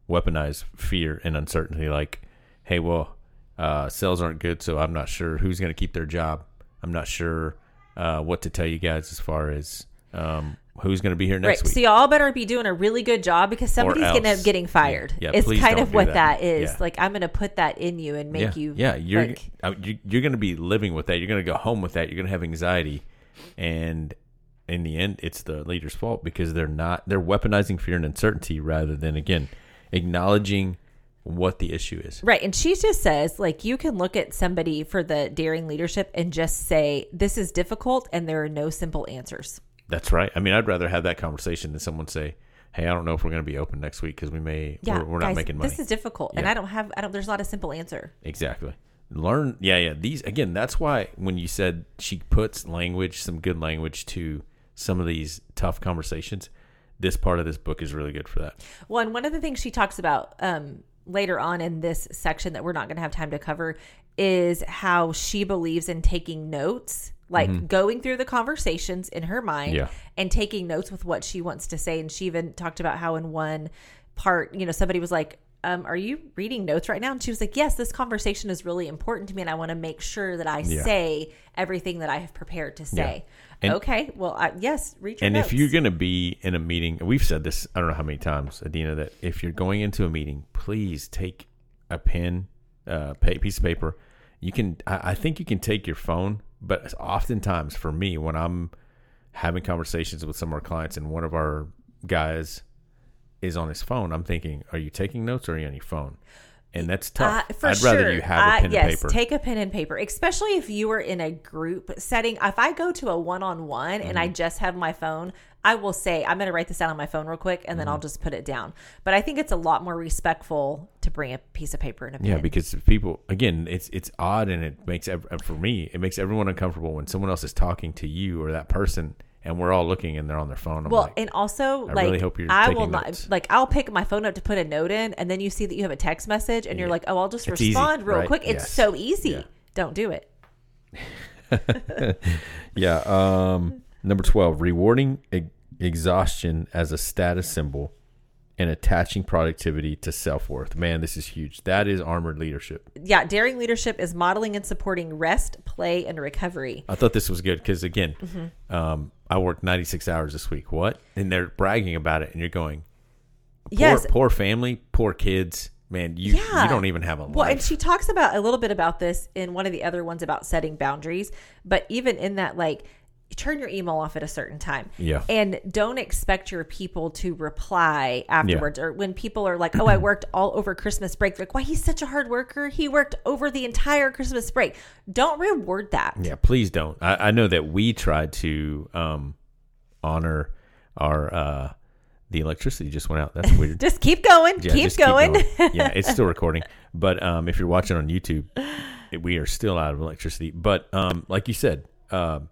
weaponize fear and uncertainty. Like, hey, well, uh, sales aren't good, so I'm not sure who's going to keep their job. I'm not sure uh, what to tell you guys as far as um, who's going to be here next right. week. So y'all better be doing a really good job because somebody's going to getting fired. Yeah, yeah, it's kind of what that. that is. Yeah. Like I'm going to put that in you and make yeah, you. yeah, you're like, uh, you're going to be living with that. You're going to go home with that. You're going to have anxiety, and in the end, it's the leader's fault because they're not they're weaponizing fear and uncertainty rather than again acknowledging what the issue is. Right. And she just says, like, you can look at somebody for the daring leadership and just say, this is difficult and there are no simple answers. That's right. I mean, I'd rather have that conversation than someone say, "Hey, I don't know if we're going to be open next week because we may Yeah. we're, we're not guys, making money." This is difficult. And I don't have, I don't, there's not a simple answer. Exactly. Learn. Yeah, yeah. These again. That's why when you said she puts language, some good language to some of these tough conversations, this part of this book is really good for that. Well, and one of the things she talks about um, later on in this section that we're not going to have time to cover is how she believes in taking notes, like going through the conversations in her mind Mm-hmm. Yeah. and taking notes with what she wants to say. And she even talked about how in one part, you know, somebody was like, um, are you reading notes right now? And she was like, yes, this conversation is really important to me. And I want to make sure that I Yeah. say everything that I have prepared to say. And- okay. Well, I, yes, read your And notes. if you're going to be in a meeting, we've said this, I don't know how many times, Adina, that if you're going into a meeting, please take a pen, uh, piece of paper. You can, I, I think you can take your phone, but oftentimes for me, when I'm having conversations with some of our clients and one of our guys is on his phone, I'm thinking, are you taking notes or are you on your phone? And that's tough. Uh, for I'd sure. rather you have a Uh, pen yes, and paper. take a pen and paper, especially if you are in a group setting. If I go to a one-on-one and I Mm-hmm. just have my phone, I will say I'm going to write this down on my phone real quick, and then Mm-hmm. I'll just put it down. But I think it's a lot more respectful to bring a piece of paper and a pen. Yeah, because people again, it's it's odd and it makes for me it makes everyone uncomfortable when someone else is talking to you or that person and we're all looking and they're on their phone. I'm well, like, and also I like really hope you're I will notes. not like I'll pick my phone up to put a note in, and then you see that you have a text message, and you're like, oh, I'll just It's easy, respond real right? quick. It's Yes. so easy. Yeah. Don't do it. yeah. Um, number twelve, rewarding e- exhaustion as a status symbol and attaching productivity to self worth. Man, this is huge. That is armored leadership. Yeah, daring leadership is modeling and supporting rest, play, and recovery. I thought this was good because again, Mm-hmm. um, I worked ninety six hours this week. What? And they're bragging about it, and you're going, poor, yes, poor family, poor kids. Man, you Yeah. you don't even have a life. Well, and she talks about a little bit about this in one of the other ones about setting boundaries. But even in that, like, turn your email off at a certain time. Yeah. And don't expect your people to reply afterwards. Or when people are like, oh, I worked all over Christmas break. They're like, why, he's such a hard worker. He worked over the entire Christmas break. Don't reward that. Yeah, please don't. I, I know that we tried to um, honor our uh, the electricity just went out. That's weird. Just keep going. Yeah, keep, just going. yeah, it's still recording. But um, if you're watching on YouTube, we are still out of electricity. But um, like you said, um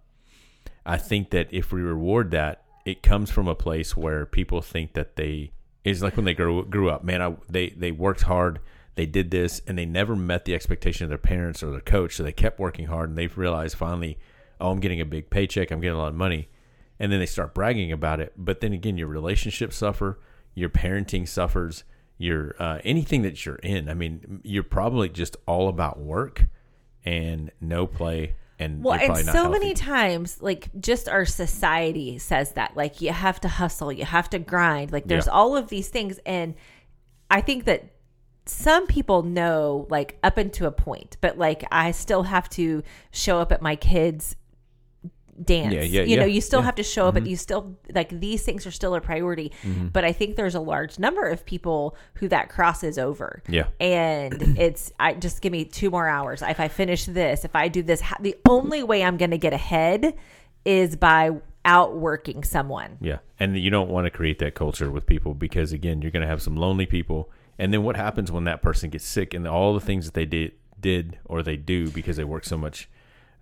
I think that if we reward that, it comes from a place where people think that they is like when they grew grew up. Man, I, they they worked hard. They did this, and they never met the expectation of their parents or their coach. So they kept working hard, and they've realized finally, oh, I'm getting a big paycheck. I'm getting a lot of money, and then they start bragging about it. But then again, your relationships suffer, your parenting suffers, your uh, anything that you're in. I mean, you're probably just all about work and no play. And Well, and so healthy. many times, like just our society says that, like you have to hustle, you have to grind. Like there's Yeah. all of these things, and I think that some people know, like up into a point, but like I still have to show up at my kids' dance. Yeah, yeah, you know, yeah, you still. Mm-hmm. have to show up, and you still like these things are still a priority. But I think there's a large number of people who that crosses over Yeah. and it's I just give me two more hours. If I finish this, if I do this, the only way I'm going to get ahead is by outworking someone. Yeah. And you don't want to create that culture with people because again, you're going to have some lonely people. And then what happens when that person gets sick and all the things that they did did or they do because they work so much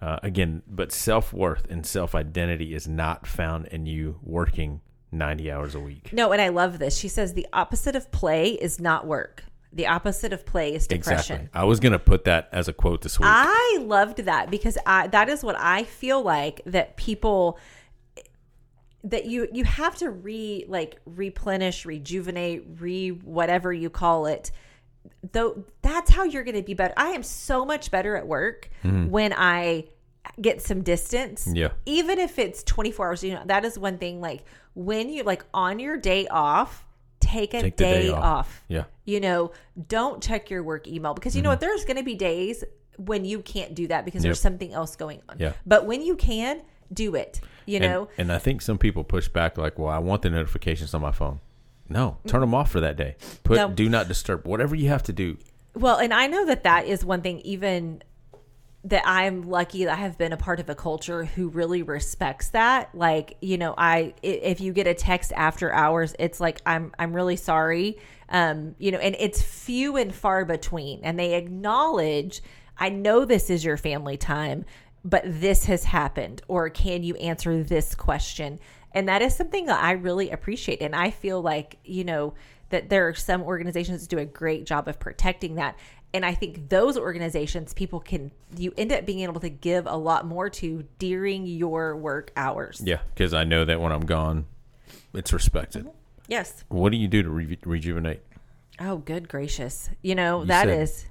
uh, again, but self-worth and self-identity is not found in you working 90 hours a week. No, and I love this. She says the opposite of play is not work. The opposite of play is depression. Exactly. I was going to put that as a quote this week. I loved that because I that is what I feel like that people that you you have to re like replenish, rejuvenate, re whatever you call it. Though that's how you're going to be better. I am so much better at work when I get some distance. Yeah. Even if it's 24 hours, you know, that is one thing like when you like on your day off, take a Take day, day off. off. Yeah. You know, don't check your work email because you know what? There's going to be days when you can't do that because there's Mm-hmm. Something else going on. Yeah. But when you can, do it. You And, know, and I think some people push back like, well, I want the notifications on my phone. No, turn them off for that day. Put No. do not disturb. Whatever you have to do. Well, and I know that that is one thing, even that I'm lucky that I have been a part of a culture who really respects that. Like, you know, I if you get a text after hours, it's like I'm I'm really sorry. Um, you know, and it's few and far between, and they acknowledge. I know this is your family time, but this has happened, or can you answer this question? And that is something that I really appreciate, and I feel like you know that there are some organizations that do a great job of protecting that. And I think those organizations, people can, you end up being able to give a lot more to during your work hours. Yeah, because I know that when I'm gone, it's respected. Mm-hmm. Yes. What do you do to re- rejuvenate? Oh, good gracious. You know, You that said- is,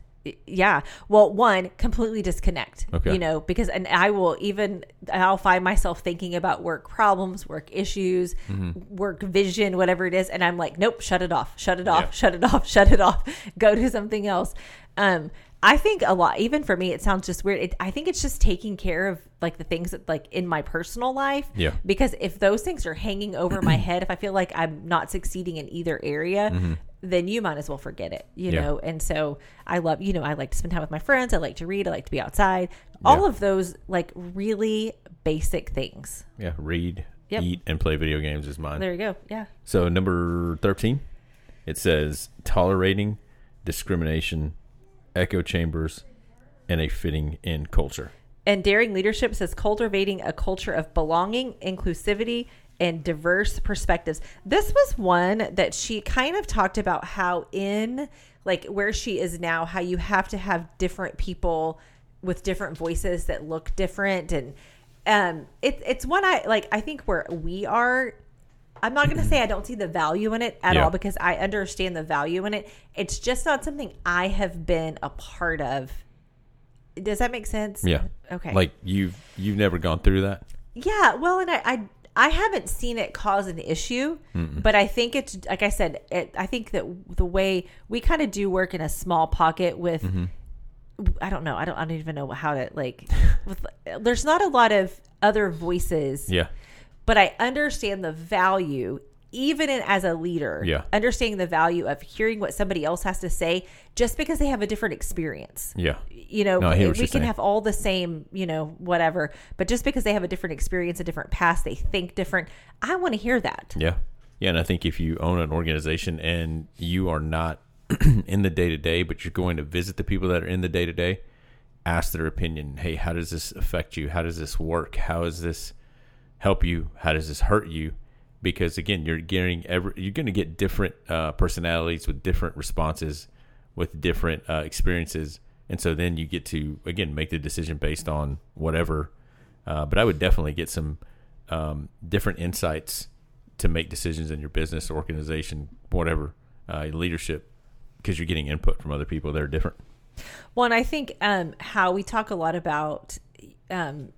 yeah. Well, one, completely disconnect. Okay. You know, because, and I will even, I'll find myself thinking about work problems, work issues, Mm-hmm. work vision, whatever it is. And I'm like, nope, shut it off, shut it off, Yeah. shut it off, shut it off, go do something else. Um, I think a lot, even for me, it sounds just weird. It, I think it's just taking care of like the things that like in my personal life. Yeah. Because if those things are hanging over my head, if I feel like I'm not succeeding in either area, then you might as well forget it, you. Yeah. know? And so I love, you know, I like to spend time with my friends. I like to read. I like to be outside. All Yeah. of those like really basic things. Yeah, read, Yep. eat, and play video games is mine. There you go. Yeah. So number thirteen, it says tolerating discrimination, echo chambers, and a fitting in culture. And Daring Leadership says cultivating a culture of belonging, inclusivity, and diverse perspectives. This was one that she kind of talked about how in like where she is now, how you have to have different people with different voices that look different and um it, it's one I like I think where we are I'm not going to say I don't see the value in it at Yeah. all because I understand the value in it. It's just not something I have been a part of. Does that make sense? Yeah. Okay. Like you've you've never gone through that. Yeah, well, and I, I, I haven't seen it cause an issue, but I think it's like I said. It, I think that the way we kind of do work in a small pocket with, Mm-hmm. I don't know. I don't. I don't even know how to like. With, there's not a lot of other voices, Yeah. but I understand the value. Even in, as a leader, Yeah. understanding the value of hearing what somebody else has to say, just because they have a different experience Yeah. you know, No, we you're can saying. have all the same, you know, whatever, but just because they have a different experience, a different past, they think different. I want to hear that. Yeah. Yeah, and I think if you own an organization and you are not in the day to day, but you're going to visit the people that are in the day to day, ask their opinion. Hey, how does this affect you? How does this work? How does this help you? How does this hurt you? Because again, you're getting every, you're going to get different uh, personalities with different responses, with different uh, experiences, and so then you get to again make the decision based on whatever. Uh, but I would definitely get some um, different insights to make decisions in your business, organization, whatever, uh, leadership, because you're getting input from other people that are different. Well, and I think um, how we talk a lot about um,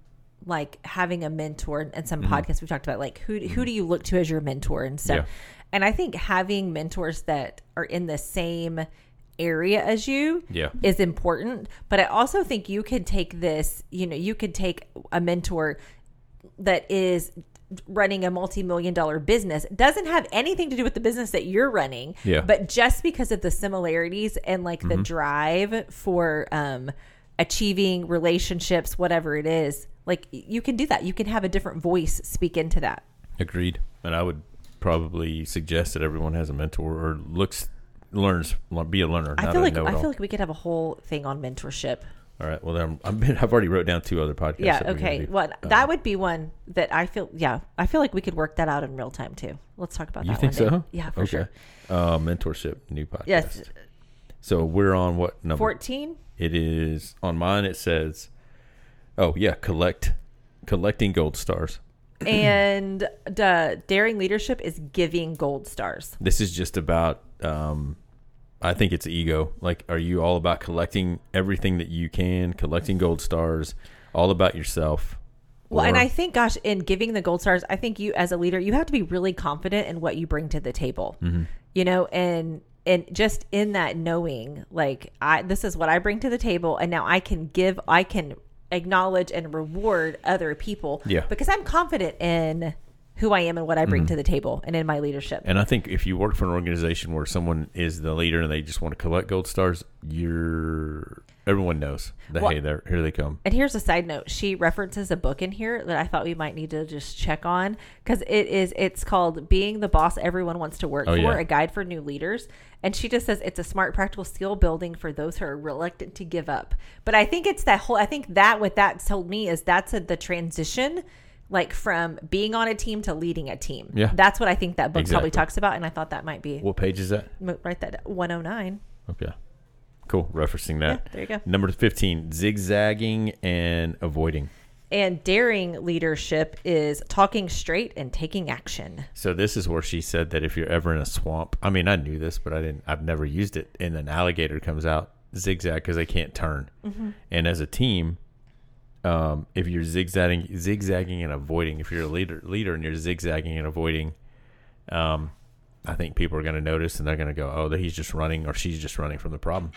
like having a mentor and some podcasts we've talked about like who who do you look to as your mentor and stuff. Yeah. And I think having mentors that are in the same area as you Yeah. is important. But I also think you can take this, you know, you could take a mentor that is running a multi-million dollar business doesn't have anything to do with the business that you're running Yeah. Mm-hmm. but just because of the similarities and like the drive for um achieving relationships whatever it is like you can do that you can have a different voice speak into that Agreed. And I would probably suggest that everyone has a mentor or looks, learns, be a learner. i not feel like i feel like we could have a whole thing on mentorship All right. Well, then I'm, I've, I've already wrote down two other podcasts. Yeah. that we're gonna Okay. do. Well, Um, that would be one that I feel. Yeah, I feel like we could work that out in real time too. Let's talk about You that. think one day. so? Yeah, for okay. sure. Uh, mentorship, new podcast. Yes. So we're on what number? Fourteen. It is on mine. It says, "Oh yeah, collect, collecting gold stars." and the daring leadership is giving gold stars. This is just about. Um, I think it's ego. Like, are you all about collecting everything that you can, collecting gold stars, all about yourself? Well, and I think, gosh, in giving the gold stars, I think you as a leader, you have to be really confident in what you bring to the table. Mm-hmm. You know, and and just in that knowing, like, I this is what I bring to the table, and now I can give, I can acknowledge and reward other people. Yeah. because I'm confident in who I am and what I bring mm-hmm. to the table, and in my leadership. And I think if you work for an organization where someone is the leader and they just want to collect gold stars, you're everyone knows that Well- hey, there here they come. And here's a side note. She references a book in here that I thought we might need to just check on because it is it's called Being the Boss Everyone Wants to Work Oh, For, yeah. a guide for new leaders. And she just says it's a smart practical skill building for those who are reluctant to give up. But I think it's that whole I think that what that told me is that's a, the transition like from being on a team to leading a team. Yeah. That's what I think that book Exactly. probably talks about and I thought that might be What page is that? write that 109. Okay, cool. Referencing that. Yeah, there you go. Number fifteen: zigzagging and avoiding. And daring leadership is talking straight and taking action. So this is where she said that if you're ever in a swamp, I mean, I knew this, but I didn't. I've never used it. And an alligator comes out zigzag because they can't turn. Mm-hmm. And as a team, um, if you're zigzagging, zigzagging and avoiding, if you're a leader, leader, and you're zigzagging and avoiding, um, I think people are going to notice and they're going to go, "Oh, that he's just running or she's just running from the problem."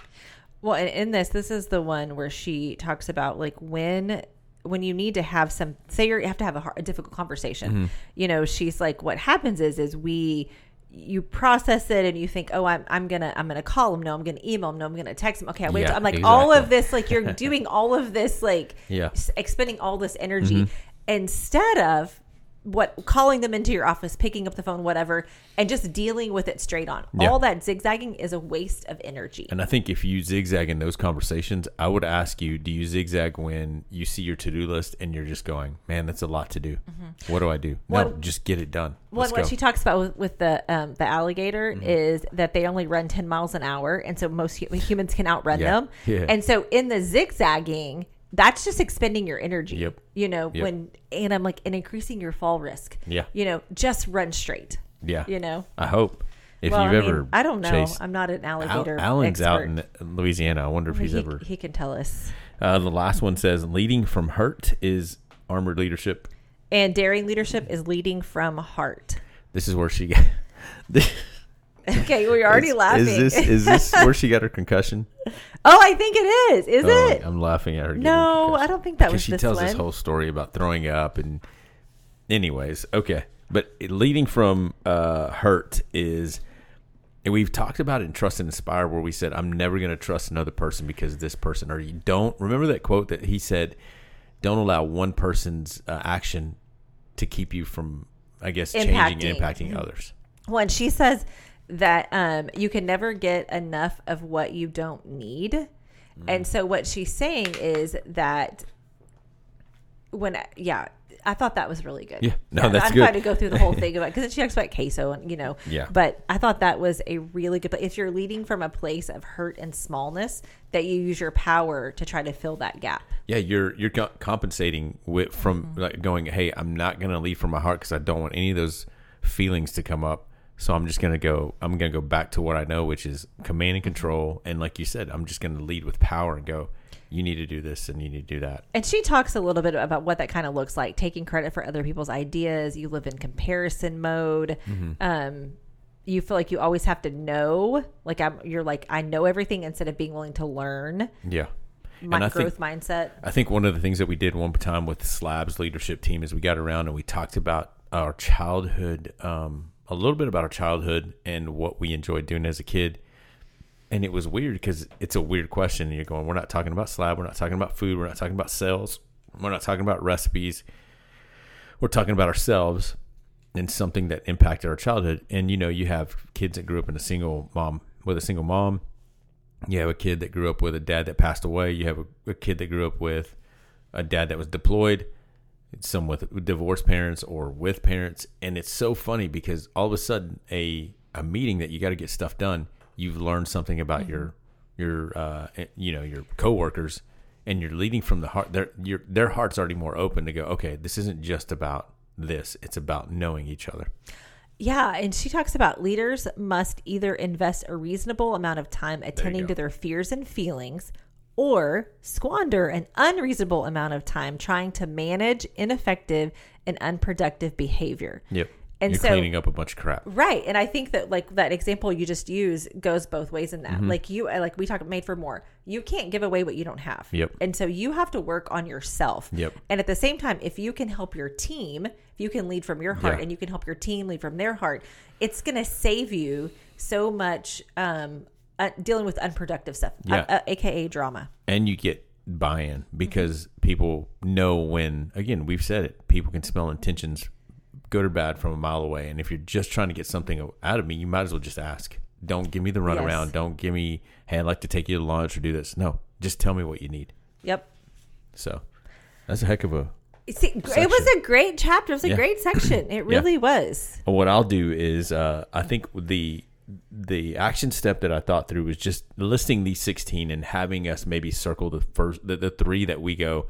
Well, and in this, this is the one where she talks about like when when you need to have some say you have to have a, hard, a difficult conversation. Mm-hmm. You know, she's like, what happens is is we you process it and you think, oh, I'm I'm gonna I'm gonna call him. No, I'm gonna email him. No, I'm gonna text him. Okay, I wait. Yeah, I'm like all of this, like you're doing all of this, like Yeah. expending all this energy mm-hmm. instead of what calling them into your office, picking up the phone, whatever, and just dealing with it straight on. Yeah. All that zigzagging is a waste of energy. And I think if you zigzag in those conversations, I would ask you, do you zigzag when you see your to do list and you're just going, man, that's a lot to do. What do I do? no, just get it done. What go. she talks about with, with the um, the alligator Mm-hmm. is that they only run ten miles an hour, and so most humans can outrun Yeah. them. Yeah. And so in the zigzagging, that's just expending your energy. Yep. You know Yep. when and I'm like and increasing your fall risk. Yeah. You know, just run straight. yeah. You know. I hope. If well, you've I mean, ever I don't know. chased- I'm not an Al- alligator. Alan's out expert. in Louisiana. I wonder if he's he, ever. he can tell us. Uh, the last one says leading from hurt is armored leadership. And daring leadership is leading from heart. This is where she. Okay, we're already is, laughing. Is this is this where she got her concussion? oh, I think it is. Is Oh, it? I'm laughing at her. No. I don't think that because was she tells one. this whole story about throwing up and anyways okay but leading from uh hurt is and we've talked about it in trust and inspire where we said i'm never going to trust another person because this person or you don't remember that quote that he said don't allow one person's uh, action to keep you from i guess changing and Impacting. impacting others When she says that um, you can never get enough of what you don't need. Mm. And so what she's saying is that when, yeah, I thought that was really good. Yeah. No, that's good. I'm good. trying to go through the whole thing about because she talks about queso and you know. Yeah. But I thought that was a really good. But if you're leading from a place of hurt and smallness, that you use your power to try to fill that gap. yeah you're you're compensating with from Mm-hmm. like going hey i'm not going to lead from my heart because i don't want any of those feelings to come up so i'm just going to go i'm to go back to what i know which is command and control and like you said i'm just going to lead with power and go you need to do this and you need to do that And she talks a little bit about what that kind of looks like, taking credit for other people's ideas. You live in comparison mode. Mm-hmm. Um, you feel like you always have to know. Like I'm, you're like I know everything instead of being willing to learn. yeah My and i growth think mindset. I think one of the things that we did one time with Slab's leadership team is we got around and we talked about our childhood, um, a little bit about our childhood and what we enjoyed doing as a kid. And it was weird because it's a weird question. And you're going, we're not talking about Slab, we're not talking about food, we're not talking about sales, we're not talking about recipes. We're talking about ourselves and something that impacted our childhood. And you know, you have kids that grew up in a single mom with a single mom you have a kid that grew up with a dad that passed away. You have a, a kid that grew up with a dad that was deployed. Some with divorced parents or with parents, and it's so funny because all of a sudden a a meeting that you got to get stuff done. You've learned something about your your uh, you know your coworkers, and you're leading from the heart. Their your their heart's already more open to go. Okay, this isn't just about this; it's about knowing each other. Yeah, and she talks about leaders must either invest a reasonable amount of time attending to their fears and feelings or squander an unreasonable amount of time trying to manage ineffective and unproductive behavior. Yep. And you're so- cleaning up a bunch of crap. Right. And I think that like that example you just used goes both ways in that. Mm-hmm. Like you like we talk made for more. You can't give away what you don't have. Yep. And so you have to work on yourself. Yep. And at the same time, if you can help your team, if you can lead from your heart Yeah. and you can help your team lead from their heart, it's going to save you so much um uh, dealing with unproductive stuff, Yeah. uh, uh, aka drama. and you get buy-in because people know when again we've said it people can smell intentions good or bad from a mile away and if you're just trying to get something out of me you might as well just ask don't give me the runaround Yes. don't give me hey i'd like to take you to lunch or do this no just tell me what you need Yep. so that's a heck of a See, it was a great chapter. It was a Yeah. great section. It really was. what i'll do is uh, i think the the action step that i thought through was just listing these 16 and having us maybe circle the first the, the three that we go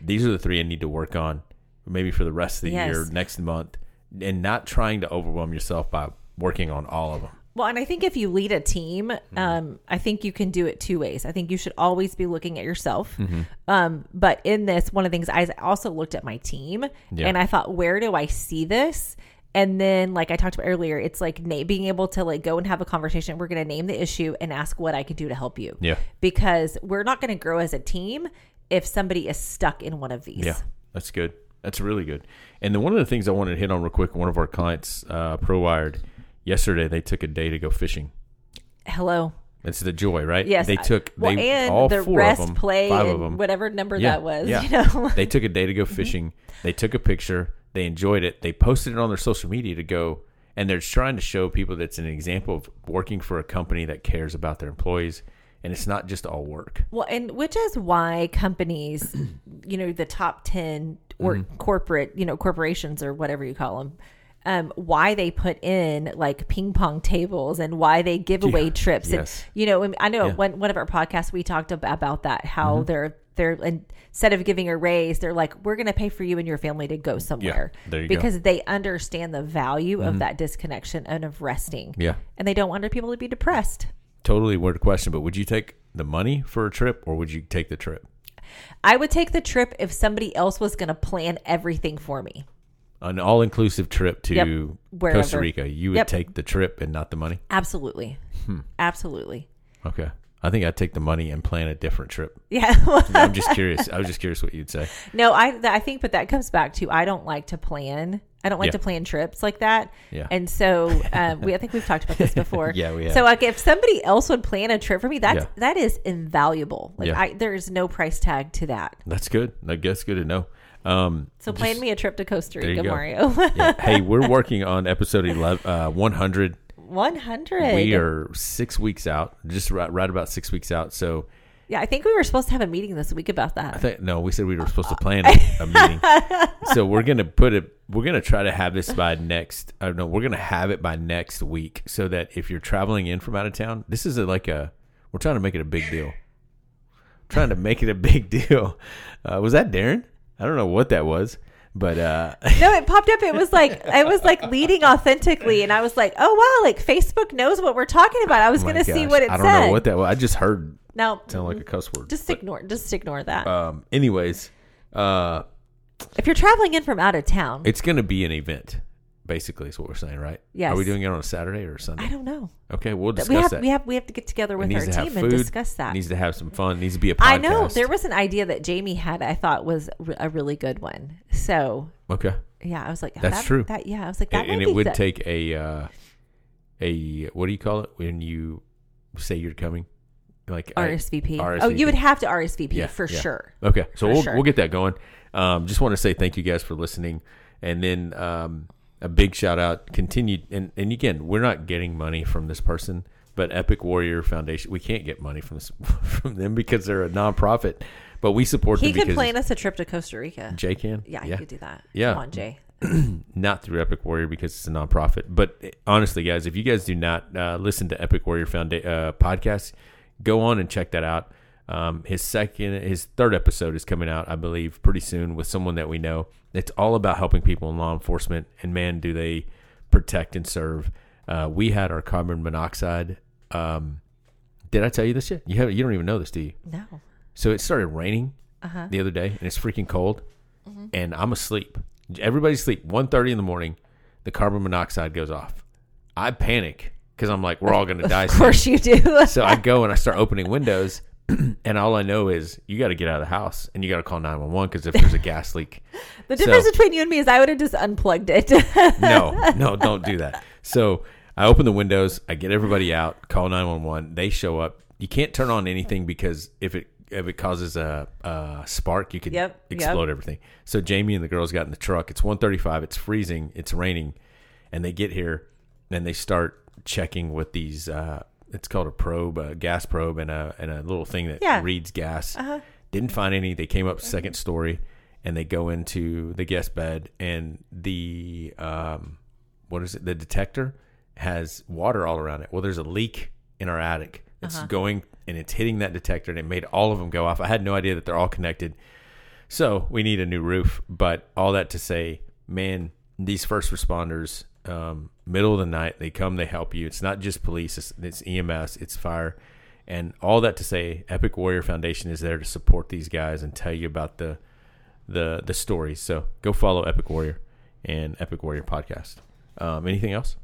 these are the three i need to work on maybe for the rest of the Yes. year next month and not trying to overwhelm yourself by working on all of them Well, and I think if you lead a team, Mm-hmm. um, I think you can do it two ways. I think you should always be looking at yourself. Mm-hmm. Um, but in this, one of the things I also looked at my team Yeah. and I thought, where do I see this? And then, like I talked about earlier, it's like na- being able to like go and have a conversation. We're going to name the issue and ask what I can do to help you. Yeah. Because we're not going to grow as a team if somebody is stuck in one of these. yeah that's good that's really good and then one of the things i wanted to hit on real quick one of our clients uh, prowired yesterday they took a day to go fishing Hello. it's the joy right Yes. they took well, they and all the four rest of them play five of them whatever number Yeah, that was. yeah. You know. they took a day to go fishing. They took a picture. They enjoyed it. They posted it on their social media to go, and they're trying to show people that's an example of working for a company that cares about their employees, and it's not just all work. Well, and which is why companies, you know, the top 10 or Mm-hmm. corporate, you know, corporations or whatever you call them, um, why they put in like ping pong tables and why they give away Yeah, trips. yes. And, you know, I know Yeah. Mm-hmm. one, one of our podcasts, we talked ab- about that, how they're, they're, instead of giving a raise, they're like, we're going to pay for you and your family to go somewhere there you go. because they understand the value of that disconnection and of resting. Yeah, And they don't want people to be depressed. totally weird question, but would you take the money for a trip, or would you take the trip? I would take the trip if somebody else was going to plan everything for me. An all-inclusive trip to Yep. Costa Rica. You would Yep. take the trip and not the money. Absolutely. Hmm. Absolutely. Okay, I think I'd take the money and plan a different trip. Yeah. I'm just curious. I was just curious what you'd say. no, I th- I think but that comes back to I don't like to plan. I don't like Yeah. to plan trips like that. Yeah. And so um, we I think we've talked about this before. Yeah, we have. So like if somebody else would plan a trip for me, that's Yeah. that is invaluable. Like Yeah. I there is no price tag to that. That's good. I guess good to know. Um, So plan me a trip to Costa Rica. Mario. yeah. Hey, we're working on episode 11, uh, 100. 100. We are six weeks out, just right, right about six weeks out. So Yeah, I think we were supposed to have a meeting this week about that. I think no, we said we were supposed to plan a, a meeting. So we're gonna put it. We're gonna try to have this by next. I don't know. We're gonna have it by next week, so that if you're traveling in from out of town, this is a, like a. We're trying to make it a big deal. Trying to make it a big deal. Uh, was that Darren? I don't know what that was, but uh, no, it popped up. It was like I was like leading authentically, and I was like, "Oh wow!" Like Facebook knows what we're talking about. I was oh going to see what it I don't said. know what that was. I just heard now, sound like a cuss word. just ignore, just ignore that. um. Anyways, uh, if you're traveling in from out of town, it's gonna be an event. Basically, is what we're saying, right? Yes. Are we doing it on a Saturday or a Sunday? I don't know. Okay, we'll discuss we have that. we have we have to get together with our team and discuss that. Needs to have some fun. Needs to be a podcast. I know there was an idea that Jamie had. I thought was a really good one. So Okay, yeah, I was like, That's that- true. That yeah, I was like, that and, and it would take a uh, a what do you call it when you say you're coming? Like I- RSVP. Oh, you would have to RSVP Yeah, for yeah. sure. Okay, so For we'll sure. we'll get that going. Um, just want to say thank you guys for listening, and then um, a big shout out. Continued, and and again, we're not getting money from this person, But Epic Warrior Foundation, we can't get money from this, from them because they're a nonprofit. But we support He them could because plan us a trip to Costa Rica. Jay can. yeah, he could do that. Yeah. Come on, Jay. not through Epic Warrior because it's a nonprofit. But eh, honestly, guys, if you guys do not uh, listen to Epic Warrior Founda- uh, podcast, go on and check that out. Um, his second, his third episode is coming out, I believe, pretty soon with someone that we know. It's all about helping people in law enforcement, and man, do they protect and serve. Uh, we had our carbon monoxide. Um, did I tell you this yet? You have, you don't even know this, do you? No. So it started raining Uh-huh. the other day, and it's freaking cold, and I'm asleep. Everybody's asleep. 1.30 in the morning, the carbon monoxide goes off. I panic because I'm like, we're all going to die. Of soon. course you do. So I go and I start opening windows, and all I know is you got to get out of the house and you got to call 911 because if there's a gas leak, the difference So- between you and me is I would have just unplugged it. no, no, don't do that. So I open the windows, I get everybody out, call 911. They show up. You can't turn on anything because if it if it causes a, a spark, you could Yep, yep. explode everything. So Jamie and the girls got in the truck. It's 1:35. It's freezing. It's raining, and they get here and they start checking with these. Uh, it's called a probe, a gas probe, and a and a little thing that Yeah. reads gas. Uh-huh. Didn't find any. They came up second story, and they go into the guest bed, and the um, what is it? The detector has water all around it. Well, there's a leak in our attic. It's Uh-huh. going and it's hitting that detector, and it made all of them go off. I had no idea that they're all connected. So we need a new roof. But all that to say, man, these first responders, um, middle of the night, they come, they help you. It's not just police, it's, it's EMS, it's fire. And all that to say, Epic Warrior Foundation is there to support these guys and tell you about the the the stories. So go follow Epic Warrior and Epic Warrior podcast. Um, anything else?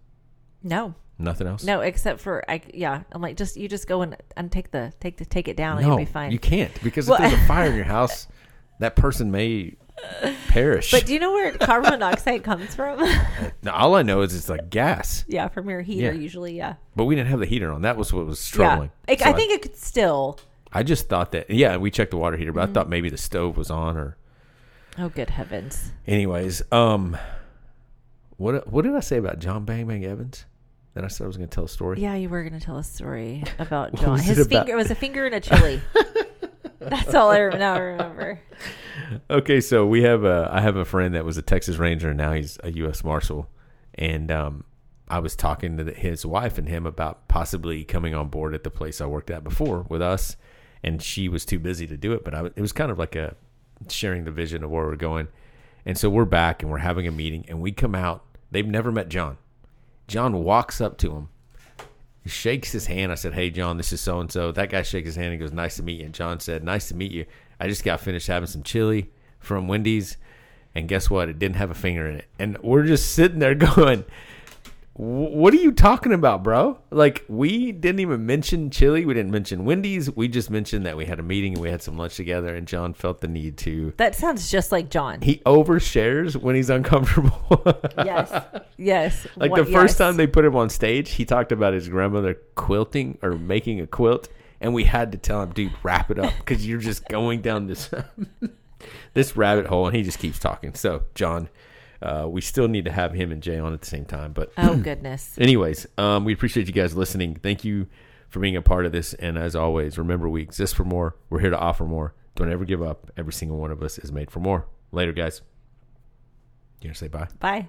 no, Nothing else? no, except for I. Yeah, I'm like, just you just go and, and take the take the take it down, and no, you'll be fine. you can't because Well- if there's a fire in your house, that person may perish. but do you know where carbon monoxide comes from? Now, all I know is it's like gas, yeah, from your heater Yeah. usually. Yeah, but we didn't have the heater on. That was what was troubling. yeah. It, So I think it could still. I just thought that. Yeah, we checked the water heater, but Mm-hmm. I thought maybe the stove was on or. Oh, good heavens! Anyways, um, what what did I say about John Bang Bang Evans? Then I said I was going to tell a story. Yeah, you were going to tell a story about John. was it His about? finger it was a finger in a chili. That's all I now remember. Okay, so we have a I have a friend that was a Texas Ranger and now he's a U.S. Marshal, and um, I was talking to the, his wife and him about possibly coming on board at the place I worked at before with us, and she was too busy to do it. But I, it was kind of like a sharing the vision of where we're going, and so we're back and we're having a meeting, and we come out. They've never met John. John walks up to him, he shakes his hand. I said, "Hey, John, this is so and so." That guy shakes his hand and goes, "Nice to meet you." And John said, "Nice to meet you. I just got finished having some chili from Wendy's, and guess what? It didn't have a finger in it." And we're just sitting there going, "Wh- "What are you talking about, bro? Like we didn't even mention chili. We didn't mention Wendy's. We just mentioned that we had a meeting and we had some lunch together." And John felt the need to. That sounds just like John. He overshares when he's uncomfortable. yes, yes. Like What- the first yes. time they put him on stage, he talked about his grandmother quilting or making a quilt, and we had to tell him, "Dude, wrap it up because you're just going down this this rabbit hole." And he just keeps talking. So, John, uh, we still need to have him and Jay on at the same time. But, Oh goodness. anyways, um, we appreciate you guys listening. Thank you for being a part of this. And as always, remember we exist for more. We're here to offer more. Don't ever give up. Every single one of us is made for more. Later, guys. You gonna say bye? Bye.